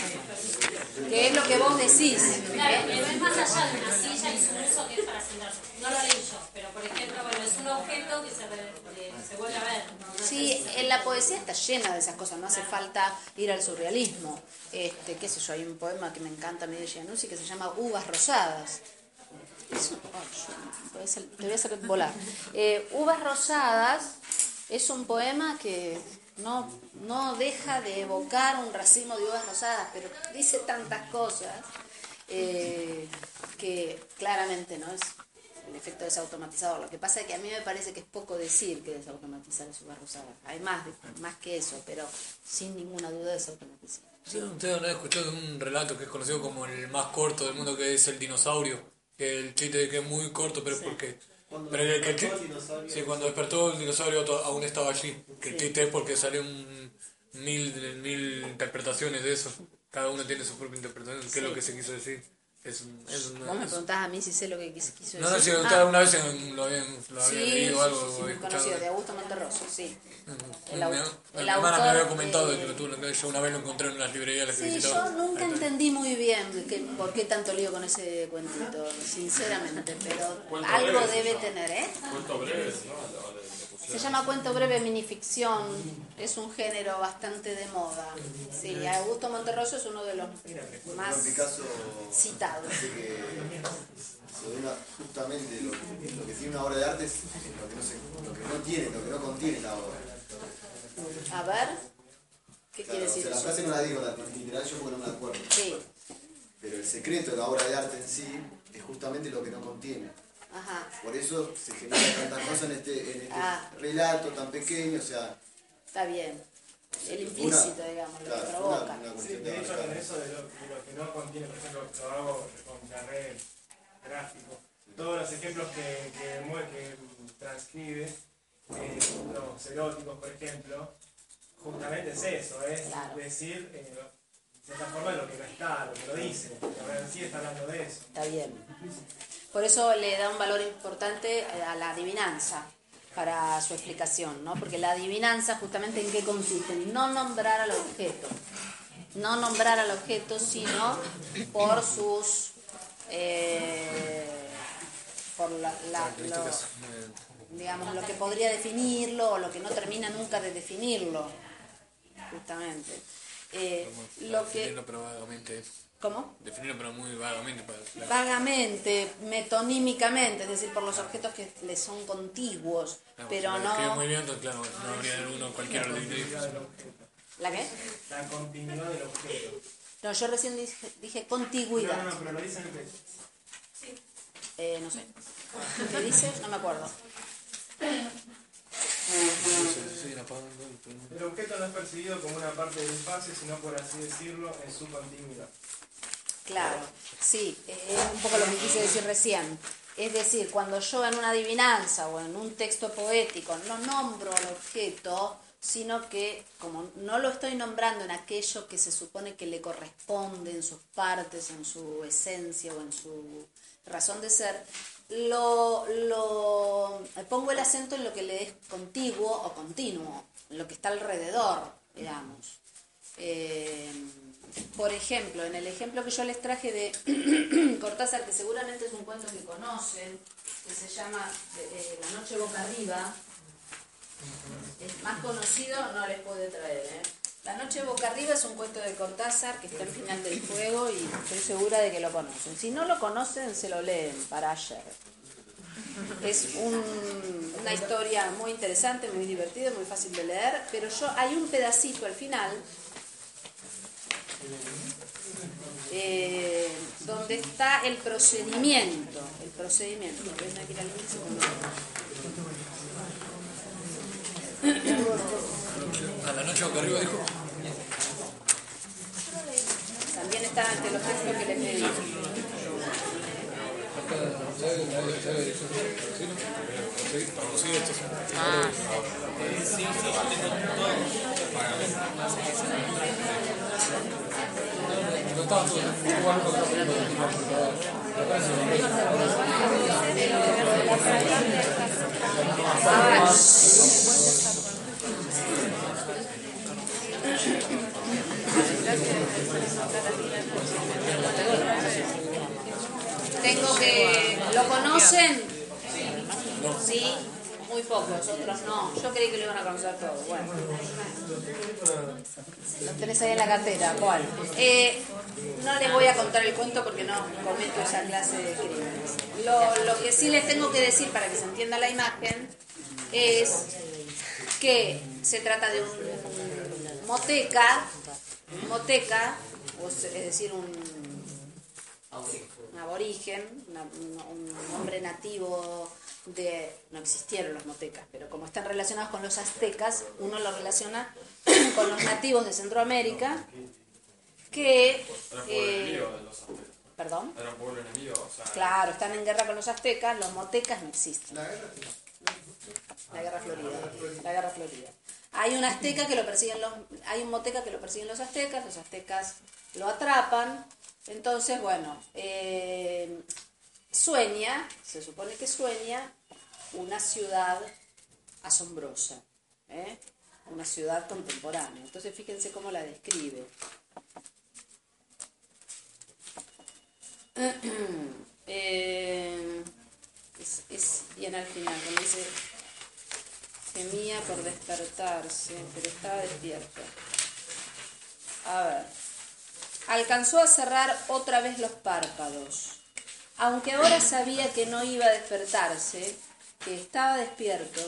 Que es lo que vos decís. Claro, pero es más allá de una silla y su uso que es para sentarse. No lo leí yo, pero por ejemplo, bueno, es un objeto que se, se vuelve a ver. Sí, en la poesía está llena de esas cosas, no hace falta ir al surrealismo. Este, qué sé yo, hay un poema que me encanta a mí de Giannuzzi que se llama Uvas Rosadas. Oh, te voy a hacer volar. Eh, Uvas Rosadas es un poema que no, no deja de evocar un racimo de uvas rosadas, pero dice tantas cosas eh, que claramente no es el efecto desautomatizador. Lo que pasa es que a mí me parece que es poco decir que desautomatizar las uvas rosadas. Hay más, más que eso, pero sin ninguna duda desautomatizar. Sí, ustedes han escuchado un relato que es conocido como el más corto del mundo, que es el dinosaurio. Que el chiste de que es muy corto, pero es porque cuando Pero el, el, sí, cuando despertó el dinosaurio aún estaba allí. Que chiste es porque salió un mil, mil interpretaciones de eso. Cada uno tiene su propia interpretación. ¿Qué es lo que se quiso decir? Es, es Vos me preguntás a mí si sé lo que quiso decir. No, no, si ah. una vez lo habían, lo habían sí, leído algo. Sí, sí, conocido, de Augusto Monterroso, sí. El, el, el mi hermana me había comentado que tú, yo una vez lo encontré en las librerías. Sí, yo nunca entendí muy bien que, por qué tanto lío con ese cuentito, sinceramente, pero algo debe tener, ¿eh? Cuento breves, ¿no? Se llama cuento breve minificción, es un género bastante de moda. Sí, Augusto Monterroso es uno de los más citados. justamente lo que, lo que, tiene una obra de arte es lo que, no se, lo que no tiene, lo que no contiene la obra. A ver, ¿qué quiere decir? la frase no la digo la literal yo porque no me acuerdo. Sí. Pero el secreto de la obra de arte en sí es justamente lo que no contiene. Por eso se generan tantas cosas en este, en este ah. relato tan pequeño, o sea... Está bien. El implícito, digamos, lo que provoca. sí, de hecho, con eso de lo, que no contiene, por ejemplo, lo hago con la red gráfico. Todos los ejemplos que, que, que transcribe, eh, los eróticos, por ejemplo, justamente es eso, es decir, eh, de cierta forma, lo que no está, lo que lo dice. Que sí está hablando de eso. Está bien. Por eso le da un valor importante a la adivinanza para su explicación, ¿no? Porque la adivinanza justamente en qué consiste, en no nombrar al objeto, no nombrar al objeto, sino por sus eh, por la, lo, digamos lo que podría definirlo o lo que no termina nunca de definirlo, justamente. Eh, lo que ¿Cómo? Definirlo pero muy vagamente. Vagamente, metonímicamente, es decir, por los objetos que le son contiguos, pero no... muy bien, entonces claro, no habría uno cualquier ¿La qué? La continuidad del objeto. No, yo recién dije, dije contiguidad. No, no, pero lo dicen que... Sí. Eh, no sé. ¿Qué dice? No me acuerdo. El objeto no es percibido como una parte del espacio, sino por así decirlo, en su continuidad. Claro, sí, es un poco lo que quise decir recién. Es decir, cuando yo en una adivinanza o en un texto poético no nombro al objeto, sino que como no lo estoy nombrando en aquello que se supone que le corresponde en sus partes, en su esencia o en su razón de ser, lo, lo pongo el acento en lo que le es contiguo o continuo, en lo que está alrededor, digamos. Eh, por ejemplo, en el ejemplo que yo les traje de Cortázar, que seguramente es un cuento que conocen, que se llama La noche boca arriba, es más conocido, no les puedo traer. ¿eh? La noche boca arriba es un cuento de Cortázar que está en final del juego y estoy segura de que lo conocen. Si no lo conocen, se lo leen para ayer. Es una historia muy interesante, muy divertida, muy fácil de leer, pero yo hay un pedacito al final eh, donde está el procedimiento. El procedimiento. A la noche boca arriba dijo. También está ante los textos que les pedí. Ah. Tengo que... ¿Lo conocen? Sí, muy pocos, otros no. Yo creí que lo iban a conocer todos. Bueno. Lo tenés ahí en la cartera. ¿Cuál? Eh, no les voy a contar el cuento porque no cometo esa clase de crímenes. Lo, lo que sí les tengo que decir para que se entienda la imagen es que se trata de un moteca, moteca, es decir, un, un aborigen, un hombre nativo de... No existieron los motecas, pero como están relacionados con los aztecas, uno lo relaciona con los nativos de Centroamérica, que... Era pueblo eh, enemigo de los aztecas. ¿Perdón? Pueblo enemigo, o sea. Claro, están en guerra con los aztecas, los motecas no existen. La guerra florida. La guerra florida. Hay un azteca que lo persiguen los, hay un moteca que lo persiguen los aztecas, los aztecas lo atrapan. Entonces, bueno, eh, sueña, se supone que sueña una ciudad asombrosa, ¿eh? una ciudad contemporánea. Entonces, fíjense cómo la describe. Eh, es, es bien al final, cuando dice gemía por despertarse, pero estaba despierto. A ver. Alcanzó a cerrar otra vez los párpados. Aunque ahora sabía que no iba a despertarse, que estaba despierto,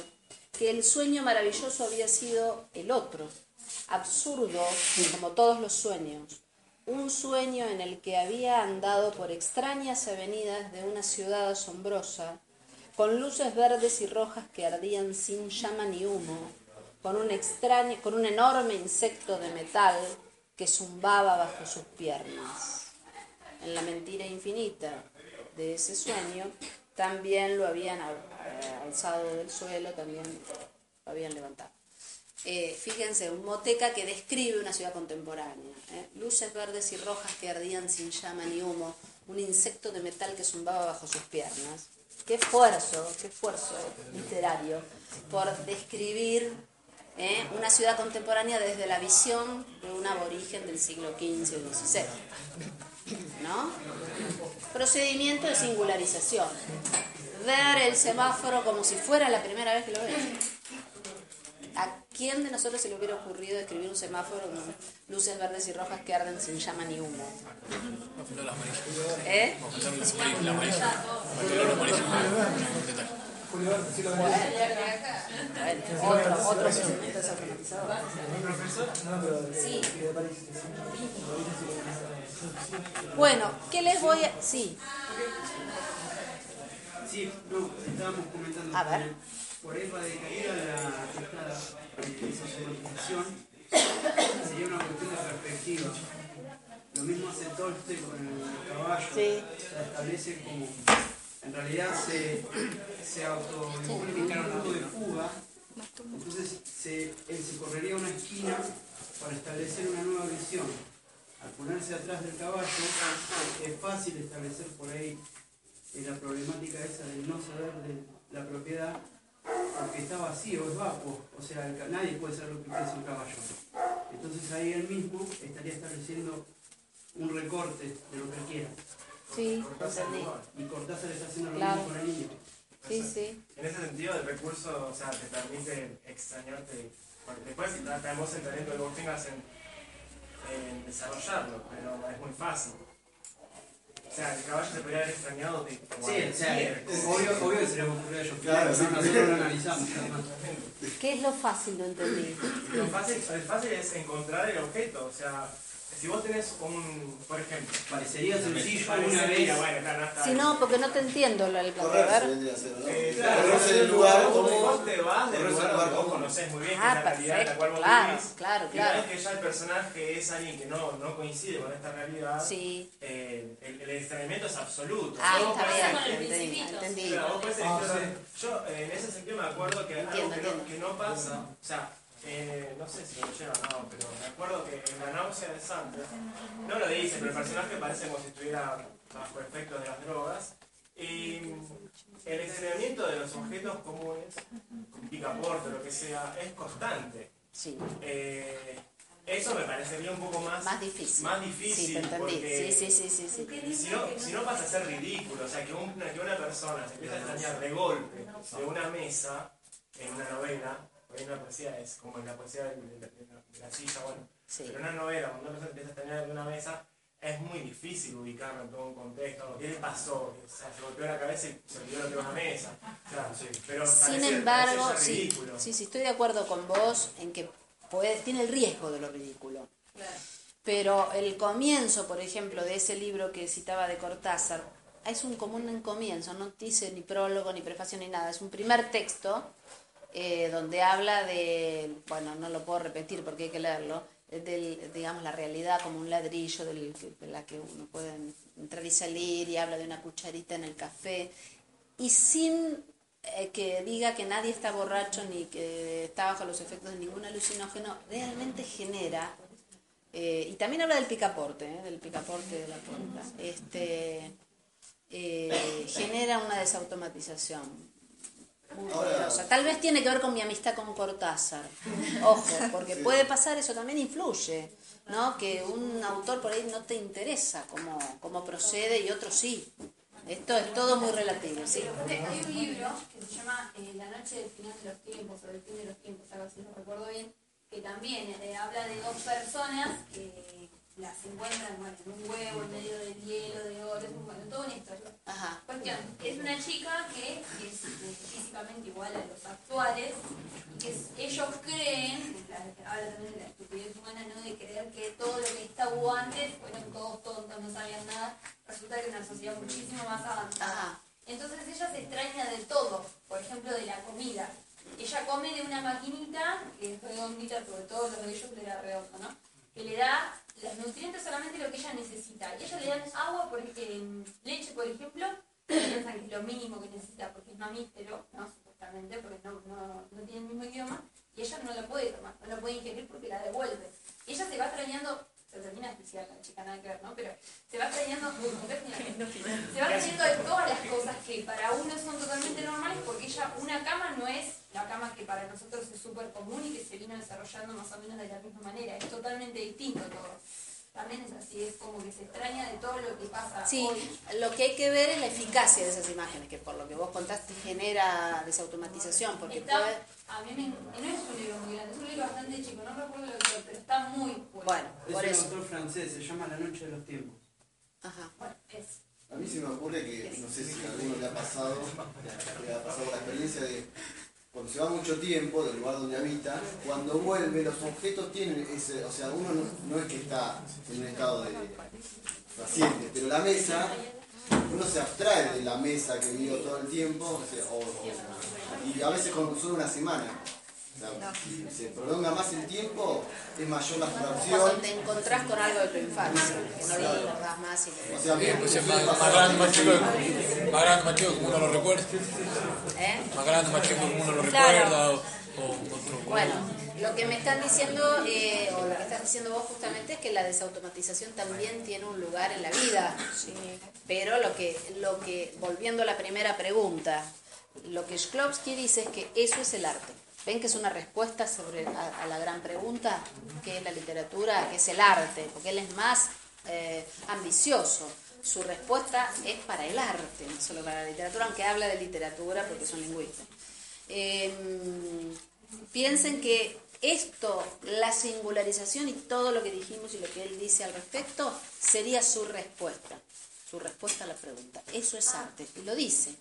que el sueño maravilloso había sido el otro, absurdo como todos los sueños, un sueño en el que había andado por extrañas avenidas de una ciudad asombrosa, con luces verdes y rojas que ardían sin llama ni humo, con un extraño, con un enorme insecto de metal que zumbaba bajo sus piernas. En la mentira infinita de ese sueño, también lo habían alzado del suelo, también lo habían levantado. Eh, fíjense, un moteca que describe una ciudad contemporánea. ¿eh? Luces verdes y rojas que ardían sin llama ni humo, un insecto de metal que zumbaba bajo sus piernas. Qué esfuerzo, qué esfuerzo literario por describir ¿eh? una ciudad contemporánea desde la visión de un aborigen del siglo XV o XVI. ¿No? Procedimiento de singularización. Ver el semáforo como si fuera la primera vez que lo ves. ¿A quién de nosotros se le hubiera ocurrido escribir un semáforo con luces verdes y rojas que arden sin llama ni humo? ¿Eh? Bueno, otro, otro. Sí. Bueno, ¿qué les voy a...? Sí. Sí, no, estábamos comentando A ver. que por ahí para decaer a la esta eh, socialización sería una cuestión de perspectiva. Lo mismo hace Tolstoy con el caballo. Sí. Se establece como, en realidad se, se autoimpone un punto de fuga. Entonces se, él se correría a una esquina para establecer una nueva visión. Al ponerse atrás del caballo es fácil establecer por ahí eh, la problemática esa del no saber de la propiedad porque está vacío, es vacuo, o sea, el nadie puede saber lo que piensa un caballo. Entonces ahí él mismo estaría estableciendo un recorte de lo que él quiera. Sí, entendí. Y Cortázar está haciendo lo Claro. mismo con el niño. Sí, sí. En ese sentido, el recurso, o sea, te permite extrañarte, porque después tenemos el talento que vos tengas en, en desarrollarlo, pero es muy fácil. O sea, el caballo se podría haber extrañado de Sí, o sea, obvio, obvio que se le ocurrió a ellos, Claro, pero sí. no, nosotros lo analizamos. ¿Qué es lo fácil? No entendí. Lo fácil, el fácil es encontrar el objeto, o sea, si vos tenés un, por ejemplo, Parecería sencillo parecería, una vez. bueno, claro, no está Si no, porque no te entiendo lo del. Eh, Correrse del lugar vos, como... vos te vas del lugar vos como... conocés muy bien Ah, que es la realidad en la cual vos claro, vivís. claro, Y una claro. vez que ya el personaje es alguien que no, no coincide con esta realidad, Sí. eh, el, el extrañamiento es absoluto. Ah, está bien, Ah, Yo eh, en ese sentido me acuerdo que algo que no, entiendo. que no pasa, o sea, eh, no sé si lo lleva o no, pero me acuerdo que en la náusea de Santos, no lo dice, pero el personaje parece como si estuviera bajo efectos de las drogas. Y el extrañamiento de los objetos comunes, un picaporte o lo que sea, es constante. Sí. Eh, eso me parecería un poco más, Más difícil. más difícil. Sí, te entendí. porque- Sí, sí, sí, sí, sí. y si no, si no pasa a ser ridículo, o sea, que una, que una persona se empieza a extrañar de golpe de una mesa en una novela, porque en una poesía es como en la poesía de, de- de la, de la silla, bueno, Sí. pero en una novela, cuando una persona empieza a extrañar de una mesa, es muy difícil ubicarlo en todo un contexto. ¿Qué le pasó? O sea, se golpeó la cabeza y se olvidó lo que una mesa. Claro, sí. Pero Sin parece- embargo, parece sí, ridículo. sí, sí, estoy de acuerdo con vos en que puede, tiene el riesgo de lo ridículo. Pero el comienzo, por ejemplo, de ese libro que citaba de Cortázar, es un común en comienzo, no dice ni prólogo, ni prefacio, ni nada. Es un primer texto eh, donde habla de, bueno, no lo puedo repetir porque hay que leerlo, del, digamos, la realidad como un ladrillo del, de la que uno puede entrar y salir y habla de una cucharita en el café. Y sin eh, que diga que nadie está borracho ni que está bajo los efectos de ningún alucinógeno, realmente genera, eh, y también habla del picaporte, del picaporte de la puerta, este, genera una desautomatización Ahora-. Tal vez tiene que ver con mi amistad con Cortázar, ojo, porque Sí. puede pasar, eso también influye, ¿no? Que un autor por ahí no te interesa cómo, cómo procede y otro sí. Esto es todo muy relativo, sí. Hay hay un libro que se llama eh, La noche del final de los tiempos, o del fin de los tiempos, algo así, no recuerdo bien, que también eh, habla de dos personas que las encuentran bueno, en un huevo en medio del hielo, de oro, es un, bueno, toda una historia. Ajá. Cuestión, es una chica que es eh, físicamente igual a los actuales y que es- ellos creen, la- habla también de la estupidez humana, ¿no? de creer que todo lo que está hubo antes fueron todos tontos, no sabían nada, resulta que es una sociedad muchísimo más avanzada. Entonces ella se extraña de todo, por ejemplo de la comida. Ella come de una maquinita que es redondita, sobre todo los de ellos le da redondo, ¿no? Que le da los nutrientes solamente lo que ella necesita. Y ella le dan agua, por, eh, leche, por ejemplo, piensan que es lo mínimo que necesita porque es mamífero, ¿no? Supuestamente, porque no, no, no tiene el mismo idioma, y ella no la puede tomar, no la puede ingerir porque la devuelve. Y ella se va extrañando, se termina de especial la chica, nada que ver, ¿no? Pero se va termina. se va de todas las cosas que para uno son totalmente normales porque ella, una cama no es la cama que para nosotros es súper común y que se vino desarrollando más o menos de la misma manera, es totalmente distinto todo. También es así, es como que se extraña de todo lo que pasa Sí, hoy. lo que hay que ver es la eficacia de esas imágenes, que por lo que vos contaste genera desautomatización, porque Está- puede... a mí me, no es un libro muy grande, es un libro bastante chico, no recuerdo lo que pero está muy bueno. Bueno, Es por un eso. autor francés, se llama La Noche de los Tiempos. Ajá. Bueno, es. A mí se me ocurre que, no sé si a alguno le ha pasado, le ha pasado la experiencia de cuando se va mucho tiempo del lugar donde habita, cuando vuelve los objetos tienen ese, o sea, uno no, es que está en un estado de paciente, pero la mesa, uno se abstrae de la mesa que vivió todo el tiempo, o sea, o- o- y a veces con solo una semana. O si se prolonga más el tiempo, es mayor la Cuando abstracción. te encontrás con algo de tu infancia, que no lo recordás más y O sea, Bien, pues es más, grande, más chico, más grande, más chico, como uno lo recuerda. ¿Eh? Más grande, más chico, como uno lo Claro. recuerda. O, o otro. Bueno, lo que me están diciendo, eh, o lo que estás diciendo vos justamente, es que la desautomatización también tiene un lugar en la vida. Pero lo que, lo que, volviendo a la primera pregunta, lo que Shklovsky dice es que eso es el arte. ¿Ven que es una respuesta sobre a, la gran pregunta, que es la literatura, que es el arte? Porque él es más eh, ambicioso. Su respuesta es para el arte, no solo para la literatura, aunque habla de literatura porque son lingüistas. Eh, piensen que esto, la singularización y todo lo que dijimos y lo que él dice al respecto, sería su respuesta, su respuesta a la pregunta. Eso es arte, y lo dice.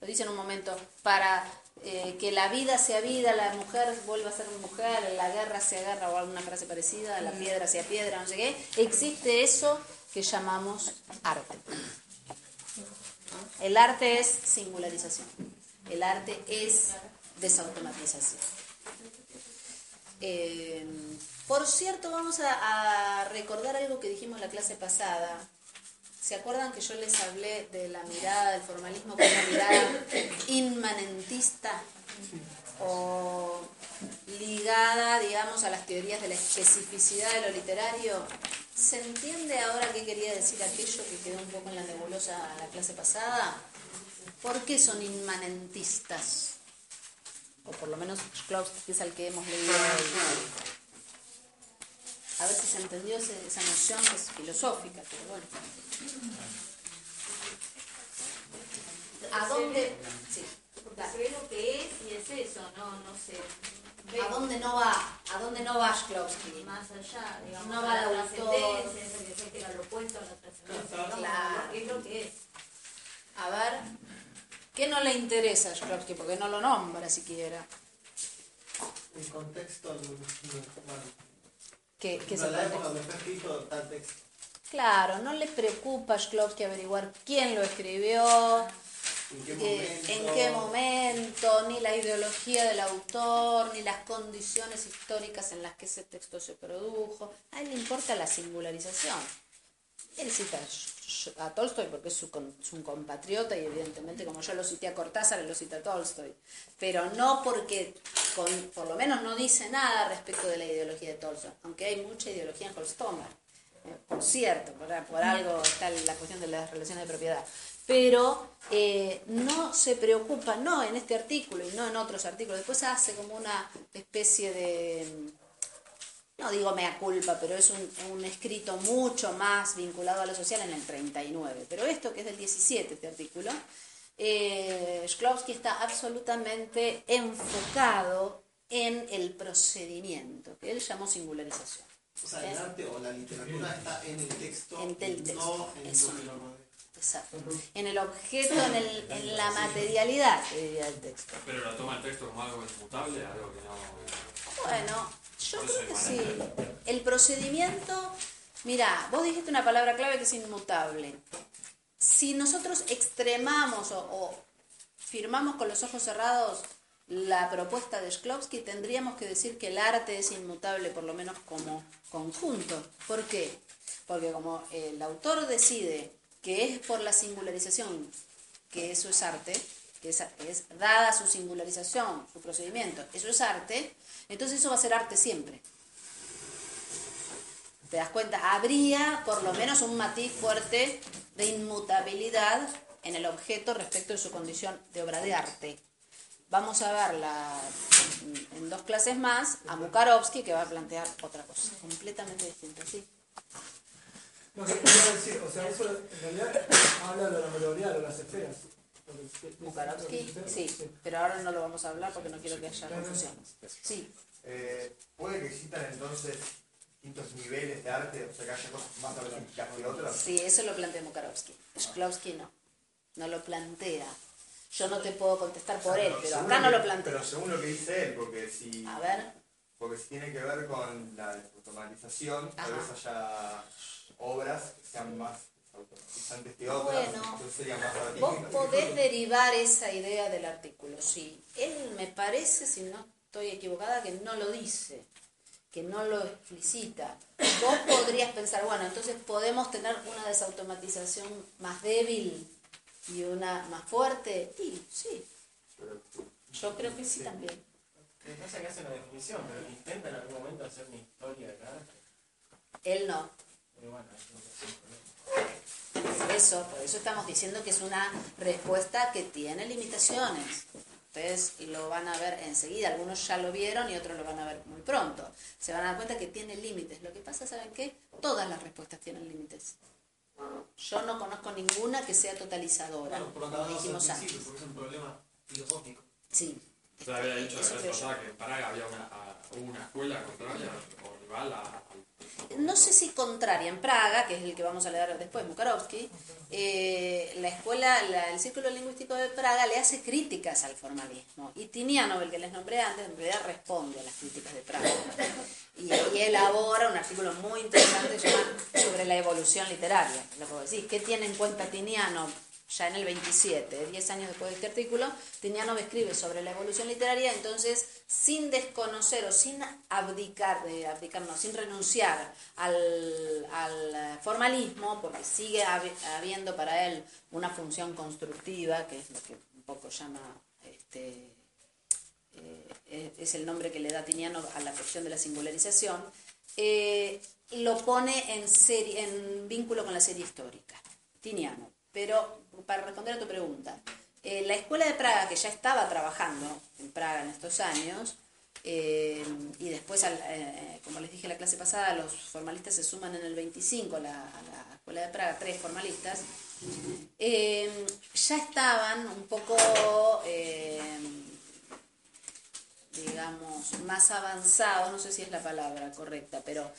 Lo dice en un momento, para eh, que la vida sea vida, la mujer vuelva a ser mujer, la guerra sea guerra o alguna frase parecida, la piedra sea piedra, no sé qué, existe eso que llamamos arte. El arte es singularización, el arte es desautomatización. Eh, por cierto, vamos a, a recordar algo que dijimos la clase pasada. ¿Se ¿Se acuerdan que yo les hablé de la mirada del formalismo como una mirada inmanentista o ligada, digamos, a las teorías de la especificidad de lo literario? ¿Se entiende ahora qué quería decir aquello que quedó un poco en la nebulosa la clase pasada? ¿Por qué son inmanentistas? O por lo menos que es el que hemos leído hoy. A ver si se entendió esa noción que es filosófica, pero bueno. ¿A dónde? Sí. Porque lo que es y es eso, no, no sé. ¿A dónde no va? ¿A dónde no va Shklovsky? Más allá, digamos, no va la trascendencia, es que era lo opuesto a la trascendencia. Claro. ¿Qué es lo que es? A ver, ¿qué no le interesa a Shklovsky? Porque no lo nombra siquiera. El contexto, bueno, ¿Qué, qué no se la puede- época donde está escrito tal texto. Claro, no le preocupa a Shklovsky averiguar quién lo escribió, ¿En qué eh, momento? en qué momento, ni la ideología del autor, ni las condiciones históricas en las que ese texto se produjo. A él le importa la singularización. Él cita a Tolstoy porque es su compatriota y evidentemente como yo lo cité a Cortázar, lo cita a Tolstoy. Pero no porque, por lo menos no dice nada respecto de la ideología de Tolstoy, aunque hay mucha ideología en Holstomer. Eh, por cierto, por, por algo está la cuestión de las relaciones de propiedad. Pero eh, no se preocupa, no en este artículo y no en otros artículos. Después hace como una especie de, no digo mea culpa, pero es un, un escrito mucho más vinculado a lo social en el 39. Pero esto que es del 17, este artículo, eh, Shklovsky está absolutamente enfocado en el procedimiento, que él llamó singularización. O sea, el arte o la literatura está en el texto, En el texto, no en eso lo que. Exacto. En el objeto, en, el, en la materialidad, diría el texto. Pero la toma el texto como algo inmutable, algo que no. Bueno, yo creo que sí. El procedimiento, mira, vos dijiste una palabra clave que es inmutable. Si nosotros extremamos o, firmamos con los ojos cerrados la propuesta de Shklovsky, tendríamos que decir que el arte es inmutable, por lo menos como conjunto. ¿Por qué? Porque como el autor decide que es por la singularización que eso es arte, que es, es dada su singularización, su procedimiento, eso es arte, entonces eso va a ser arte siempre. ¿Te das cuenta? Habría por lo menos un matiz fuerte de inmutabilidad en el objeto respecto de su condición de obra de arte. Vamos a verla en dos clases más a Mukarovsky que va a plantear otra cosa completamente distinta. ¿sí? No, que quería decir, o sea, eso en realidad habla de la modalidad de las esferas. Mukarovsky, sí, pero ahora no lo vamos a hablar porque no quiero que haya confusiones. Sí, Eh, ¿Puede que existan entonces distintos niveles de arte? O sea, que haya cosas más artísticas que otras. sí, eso lo plantea Mukarovsky. Shklovsky no, no lo plantea. Yo no te puedo contestar por él, pero acá no lo plantea. Pero según lo que dice él, porque si. A ver. Porque si tiene que ver con la automatización, tal vez haya obras que sean más Bueno, Vos podés derivar esa idea del artículo, sí. Él me parece, si no estoy equivocada, que no lo dice, que no lo explicita. Vos podrías pensar, bueno, entonces podemos tener una desautomatización más débil y una más fuerte. Sí, sí. Yo creo que sí también. Me pasa que hace una definición, pero intenta en algún momento hacer una historia arte. Él no. Pero bueno, es un Por eso, por eso estamos diciendo que es una respuesta que tiene limitaciones. Ustedes lo van a ver enseguida, algunos ya lo vieron y otros lo van a ver muy pronto. Se van a dar cuenta que tiene límites. Lo que pasa, ¿saben qué? Todas las respuestas tienen límites. Yo no conozco ninguna que sea totalizadora, Bueno, por lo que dijimos antes. es un problema filosófico. Sí. Yo había dicho Eso la creo vez pasada que en Praga había una, a- hubo una escuela contraria o rival a, al no sé si contraria, en Praga, que es el que vamos a leer después, Mukarovsky, eh, la escuela, la- el Círculo Lingüístico de Praga le hace críticas al formalismo. Y Tiniano, el que les nombré antes, en realidad responde a las críticas de Praga. Y, elabora un artículo muy interesante sobre la evolución literaria. Lo que decís, ¿qué tiene en cuenta Tiniano? Ya en el 27, 10 años después de este artículo, Tiniano escribe sobre la evolución literaria, entonces sin desconocer o sin abdicar, de abdicar sin renunciar al, al, formalismo, porque sigue habiendo para él una función constructiva, que es lo que un poco llama, este, eh, es el nombre que le da Tiniano a la cuestión de la singularización, eh, lo pone en, serie, en vínculo con la serie histórica, Tiniano. Pero para responder a tu pregunta, eh, la escuela de Praga, que ya estaba trabajando en Praga en estos años, eh, y después, eh, como les dije la clase pasada, los formalistas se suman en el 25 a la, escuela de Praga, tres formalistas, ya estaban un poco, digamos, más avanzados, no sé si es la palabra correcta, pero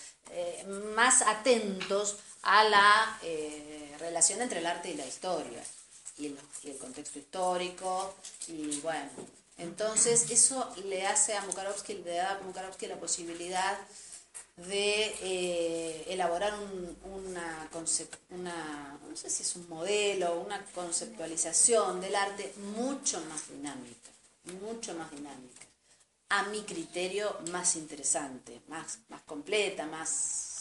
más atentos a la relación entre el arte y la historia y el, contexto histórico y bueno, entonces eso le hace a Mukarovsky, le da a Mukarovsky la posibilidad de eh, elaborar un, una, una, no sé si es un modelo, una conceptualización del arte mucho más dinámica, mucho más dinámica, a mi criterio más interesante, más, más completa, más,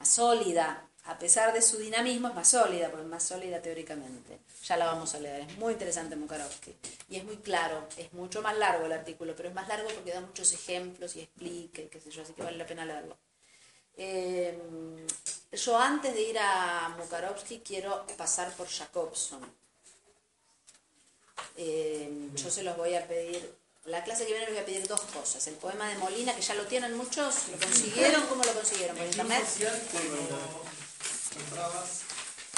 más sólida, a pesar de su dinamismo, es más sólida, pues más sólida teóricamente. Ya la vamos a leer. Es muy interesante Mukarovsky. Y es muy claro, es mucho más largo el artículo, pero es más largo porque da muchos ejemplos y explica y qué sé yo, así que vale la pena leerlo. Eh, yo antes de ir a Mukarovsky quiero pasar por Jacobson. Eh, yo se los voy a pedir la clase que viene les voy a pedir dos cosas. El poema de Molina, que ya lo tienen muchos, ¿lo consiguieron? ¿Cómo lo consiguieron? ¿Por internet? comprabas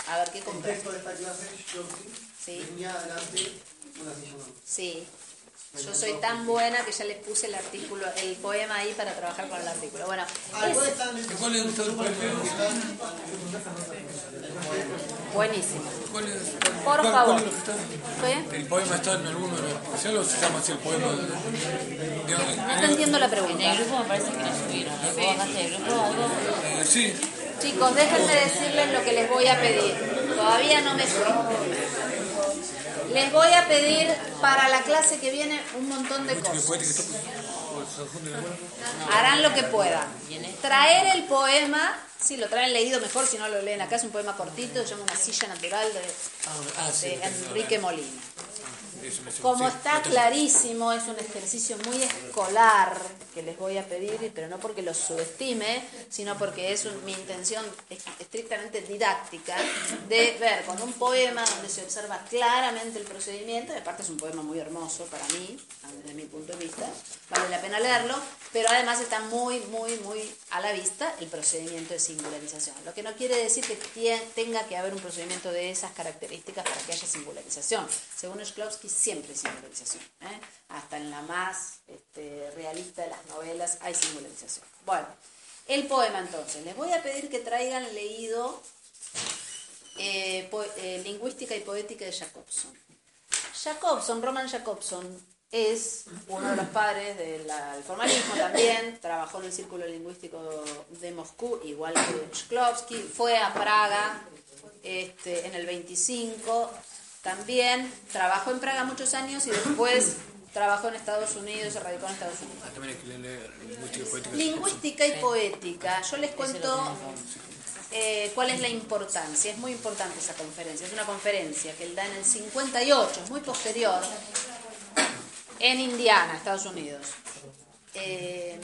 a ver qué compré. El texto de esta clase, yo sí. venía adelante una silla Sí. Yo soy tan buena que ya les puse el artículo, el poema ahí para trabajar con el artículo. Bueno, ¿cuál le gustó el poema? Buenísimo. Por favor. ¿El poema está en alguno de los especiales o se llama así el poema? No te entiendo la pregunta. En el grupo me parece que no subieron. ¿Lo bajaste del grupo algo? Eh, sí. Chicos, déjenme decirles lo que les voy a pedir. Todavía no me. Les voy a pedir para la clase que viene un montón de cosas. Harán lo que puedan. Traer el poema, si lo traen leído mejor, si no lo leen acá, es un poema cortito, se llama Una silla natural de, ah, de Enrique Molina. Como está clarísimo, es un ejercicio muy escolar que les voy a pedir, pero no porque los subestime, sino porque es mi intención estrictamente didáctica de ver con un poema donde se observa claramente el procedimiento, y aparte es un poema muy hermoso para mí, desde mi punto de vista, vale la pena leerlo, pero además está muy, muy, muy a la vista el procedimiento de singularización. Lo que no quiere decir que tenga que haber un procedimiento de esas características para que haya singularización. Según Shklovsky, siempre singularización. ¿eh? Hasta en la más este, realista de las novelas hay singularización. Bueno, el poema entonces. Les voy a pedir que traigan leído eh, eh, Lingüística y Poética de Jacobson. Jacobson, Roman Jacobson, es uno de los padres del formalismo también, trabajó en el Círculo Lingüístico de Moscú, igual que Shklovsky, fue a Praga este, en el 25, también trabajó en Praga muchos años y después trabajó en Estados Unidos, se radicó en Estados Unidos. Ah, lingüística y poética. Yo les cuento eh, cuál es la importancia. Es muy importante esa conferencia. Es una conferencia que él da en el 58, es muy posterior, en Indiana, Estados Unidos. Eh,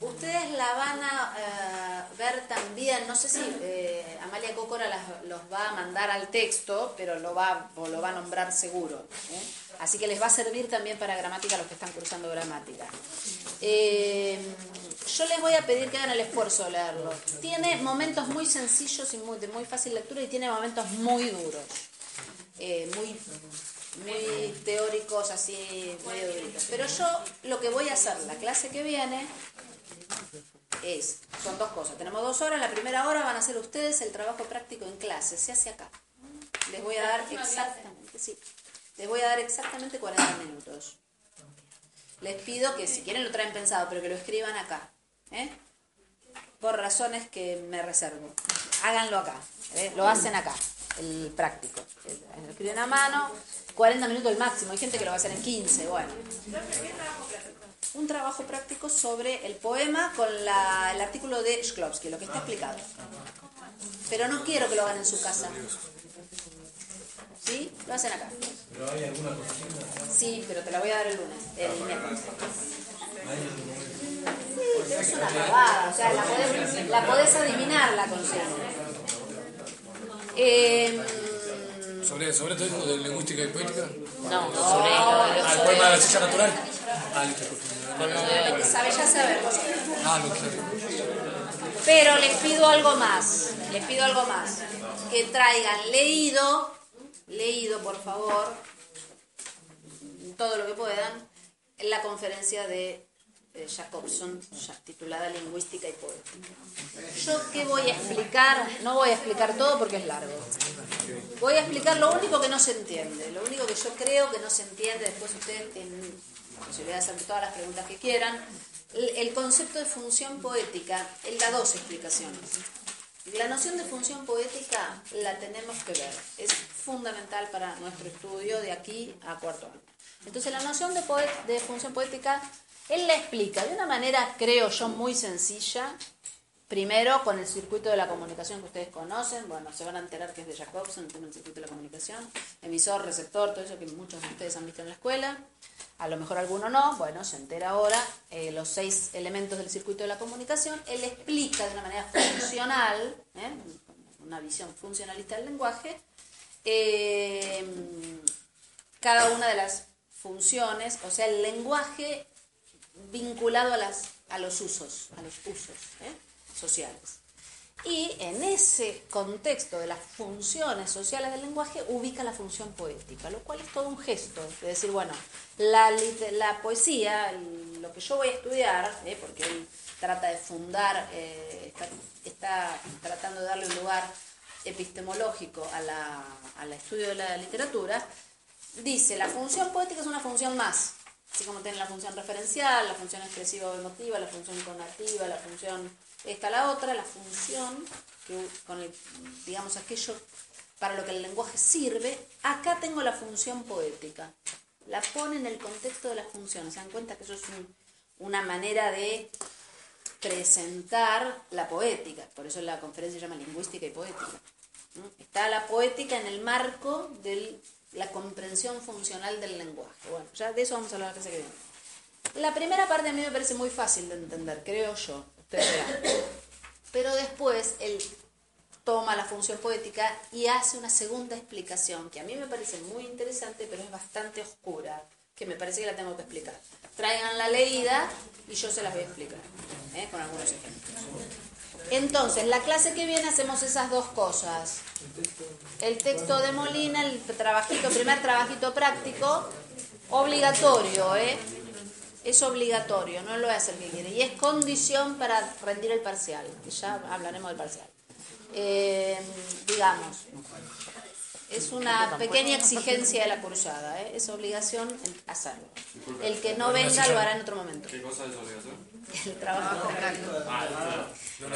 Ustedes la van a eh, ver también, no sé si eh, Amalia Cócora los va a mandar al texto, pero lo va, o lo va a nombrar seguro. ¿eh? Así que les va a servir también para gramática a los que están cursando gramática. yo les voy a pedir que hagan el esfuerzo de leerlo. Tiene momentos muy sencillos y muy, de muy fácil lectura y tiene momentos muy duros, muy, muy teóricos, así, medio duritos. Pero yo lo que voy a hacer la clase que viene es, son dos cosas. Tenemos dos horas, la primera hora van a hacer ustedes el trabajo práctico en clase, se hace acá. Les voy a dar exactamente, sí, les voy a dar exactamente 40 minutos. Les pido que si quieren lo traen pensado, pero que lo escriban acá. ¿eh? Por razones que me reservo. Háganlo acá. ¿eh? Lo hacen acá. el práctico. El, escriben a mano, 40 minutos el máximo. Hay gente que lo va a hacer en 15, bueno. Un trabajo práctico sobre el poema con el artículo de Shklovsky, lo que está explicado. Pero no quiero que lo hagan en su casa. ¿Sí? Lo hacen acá. ¿Pero hay alguna Sí, pero te la voy a dar el lunes. El Sí, es una pavada. O sea, la podés, la podés adivinar la consigna. Eh, ¿Sobre, sobre todo de lingüística y poética? No, sobre ¿Al ah, poema de la silla natural? Ah, listo. Lo que sabe ya saber. Ah, Pero les pido algo más. Les pido algo más. Que traigan leído, leído por favor, todo lo que puedan, en la conferencia de Jacobson, titulada Lingüística y Poética. ¿Yo qué voy a explicar? No voy a explicar todo porque es largo. Voy a explicar lo único que no se entiende, lo único que yo creo que no se entiende, después ustedes tienen posibilidad de hacer todas las preguntas que quieran. El concepto de función poética, él da dos explicaciones. La noción de función poética la tenemos que ver, es fundamental para nuestro estudio de aquí a cuarto año. Entonces la noción de, de función poética él la explica de una manera, creo yo, muy sencilla. Primero, con el circuito de la comunicación que ustedes conocen. Bueno, se van a enterar que es de Jacobson, el tema circuito de la comunicación. Emisor, receptor, todo eso que muchos de ustedes han visto en la escuela. A lo mejor alguno no. Bueno, se entera ahora eh, los seis elementos del circuito de la comunicación. Él explica de una manera funcional, ¿eh? una visión funcionalista del lenguaje, eh, cada una de las funciones, o sea, el lenguaje vinculado a, las, a los usos, a los usos sociales. Y en ese contexto de las funciones sociales del lenguaje ubica la función poética, lo cual es todo un gesto, de decir, bueno, la, la poesía, lo que yo voy a estudiar, ¿eh? porque él trata de fundar, eh, está, tratando de darle un lugar epistemológico a la, al estudio de la literatura, dice, la función poética es una función más, así como tiene la función referencial, la función expresiva o emotiva, la función conativa, la función esta, la otra, la función, que con digamos aquello para lo que el lenguaje sirve, acá tengo la función poética. La pone en el contexto de las funciones. Se dan cuenta que eso es una manera de presentar la poética. Por eso la conferencia se llama lingüística y poética. Está la poética en el marco del la comprensión funcional del lenguaje. Bueno, ya de eso vamos a hablar la. La primera parte a mí me parece muy fácil de entender, creo yo, Pero después él toma la función poética y hace una segunda explicación que a mí me parece muy interesante, pero es bastante oscura, que me parece que la tengo que explicar. Traigan la leída y yo se las voy a explicar, ¿eh? con algunos ejemplos. Entonces, la clase que viene hacemos esas dos cosas. El texto de Molina, el trabajito, primer trabajito práctico, obligatorio, ¿eh? Es obligatorio, no lo voy a hacer que quiere. Y es condición para rendir el parcial, ya hablaremos del parcial. Eh, digamos, es una pequeña exigencia de la cursada, ¿eh? es obligación hacerlo. El que no venga lo hará en otro momento. ¿Qué cosa es obligación? El trabajo práctico. Ah, ¿De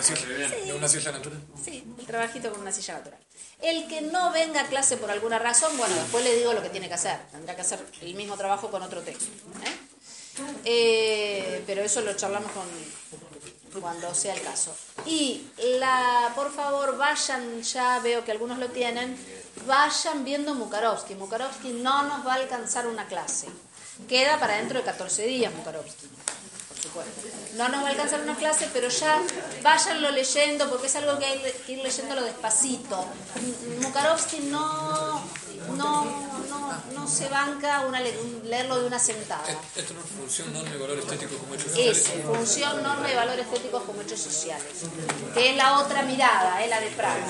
una silla, natural? Sí, el trabajito con una silla natural. El que no venga a clase por alguna razón, bueno, después le digo lo que tiene que hacer. Tendrá que hacer el mismo trabajo con otro texto. ¿eh? Eh, pero eso lo charlamos con, cuando sea el caso. Y la, por favor, vayan, ya veo que algunos lo tienen, vayan viendo Mukarovsky. Mukarovsky no nos va a alcanzar una clase. Queda para dentro de 14 días Mukarovsky. No nos va a alcanzar una clase, pero ya váyanlo leyendo porque es algo que hay que ir leyéndolo despacito. Mukarovsky no, no, no, no se banca una, leerlo de una sentada. Esto no es función, norma y valor estético como hechos sociales. Es función, norma y valor estéticos como hechos sociales. Que es la otra mirada, es la de Praga.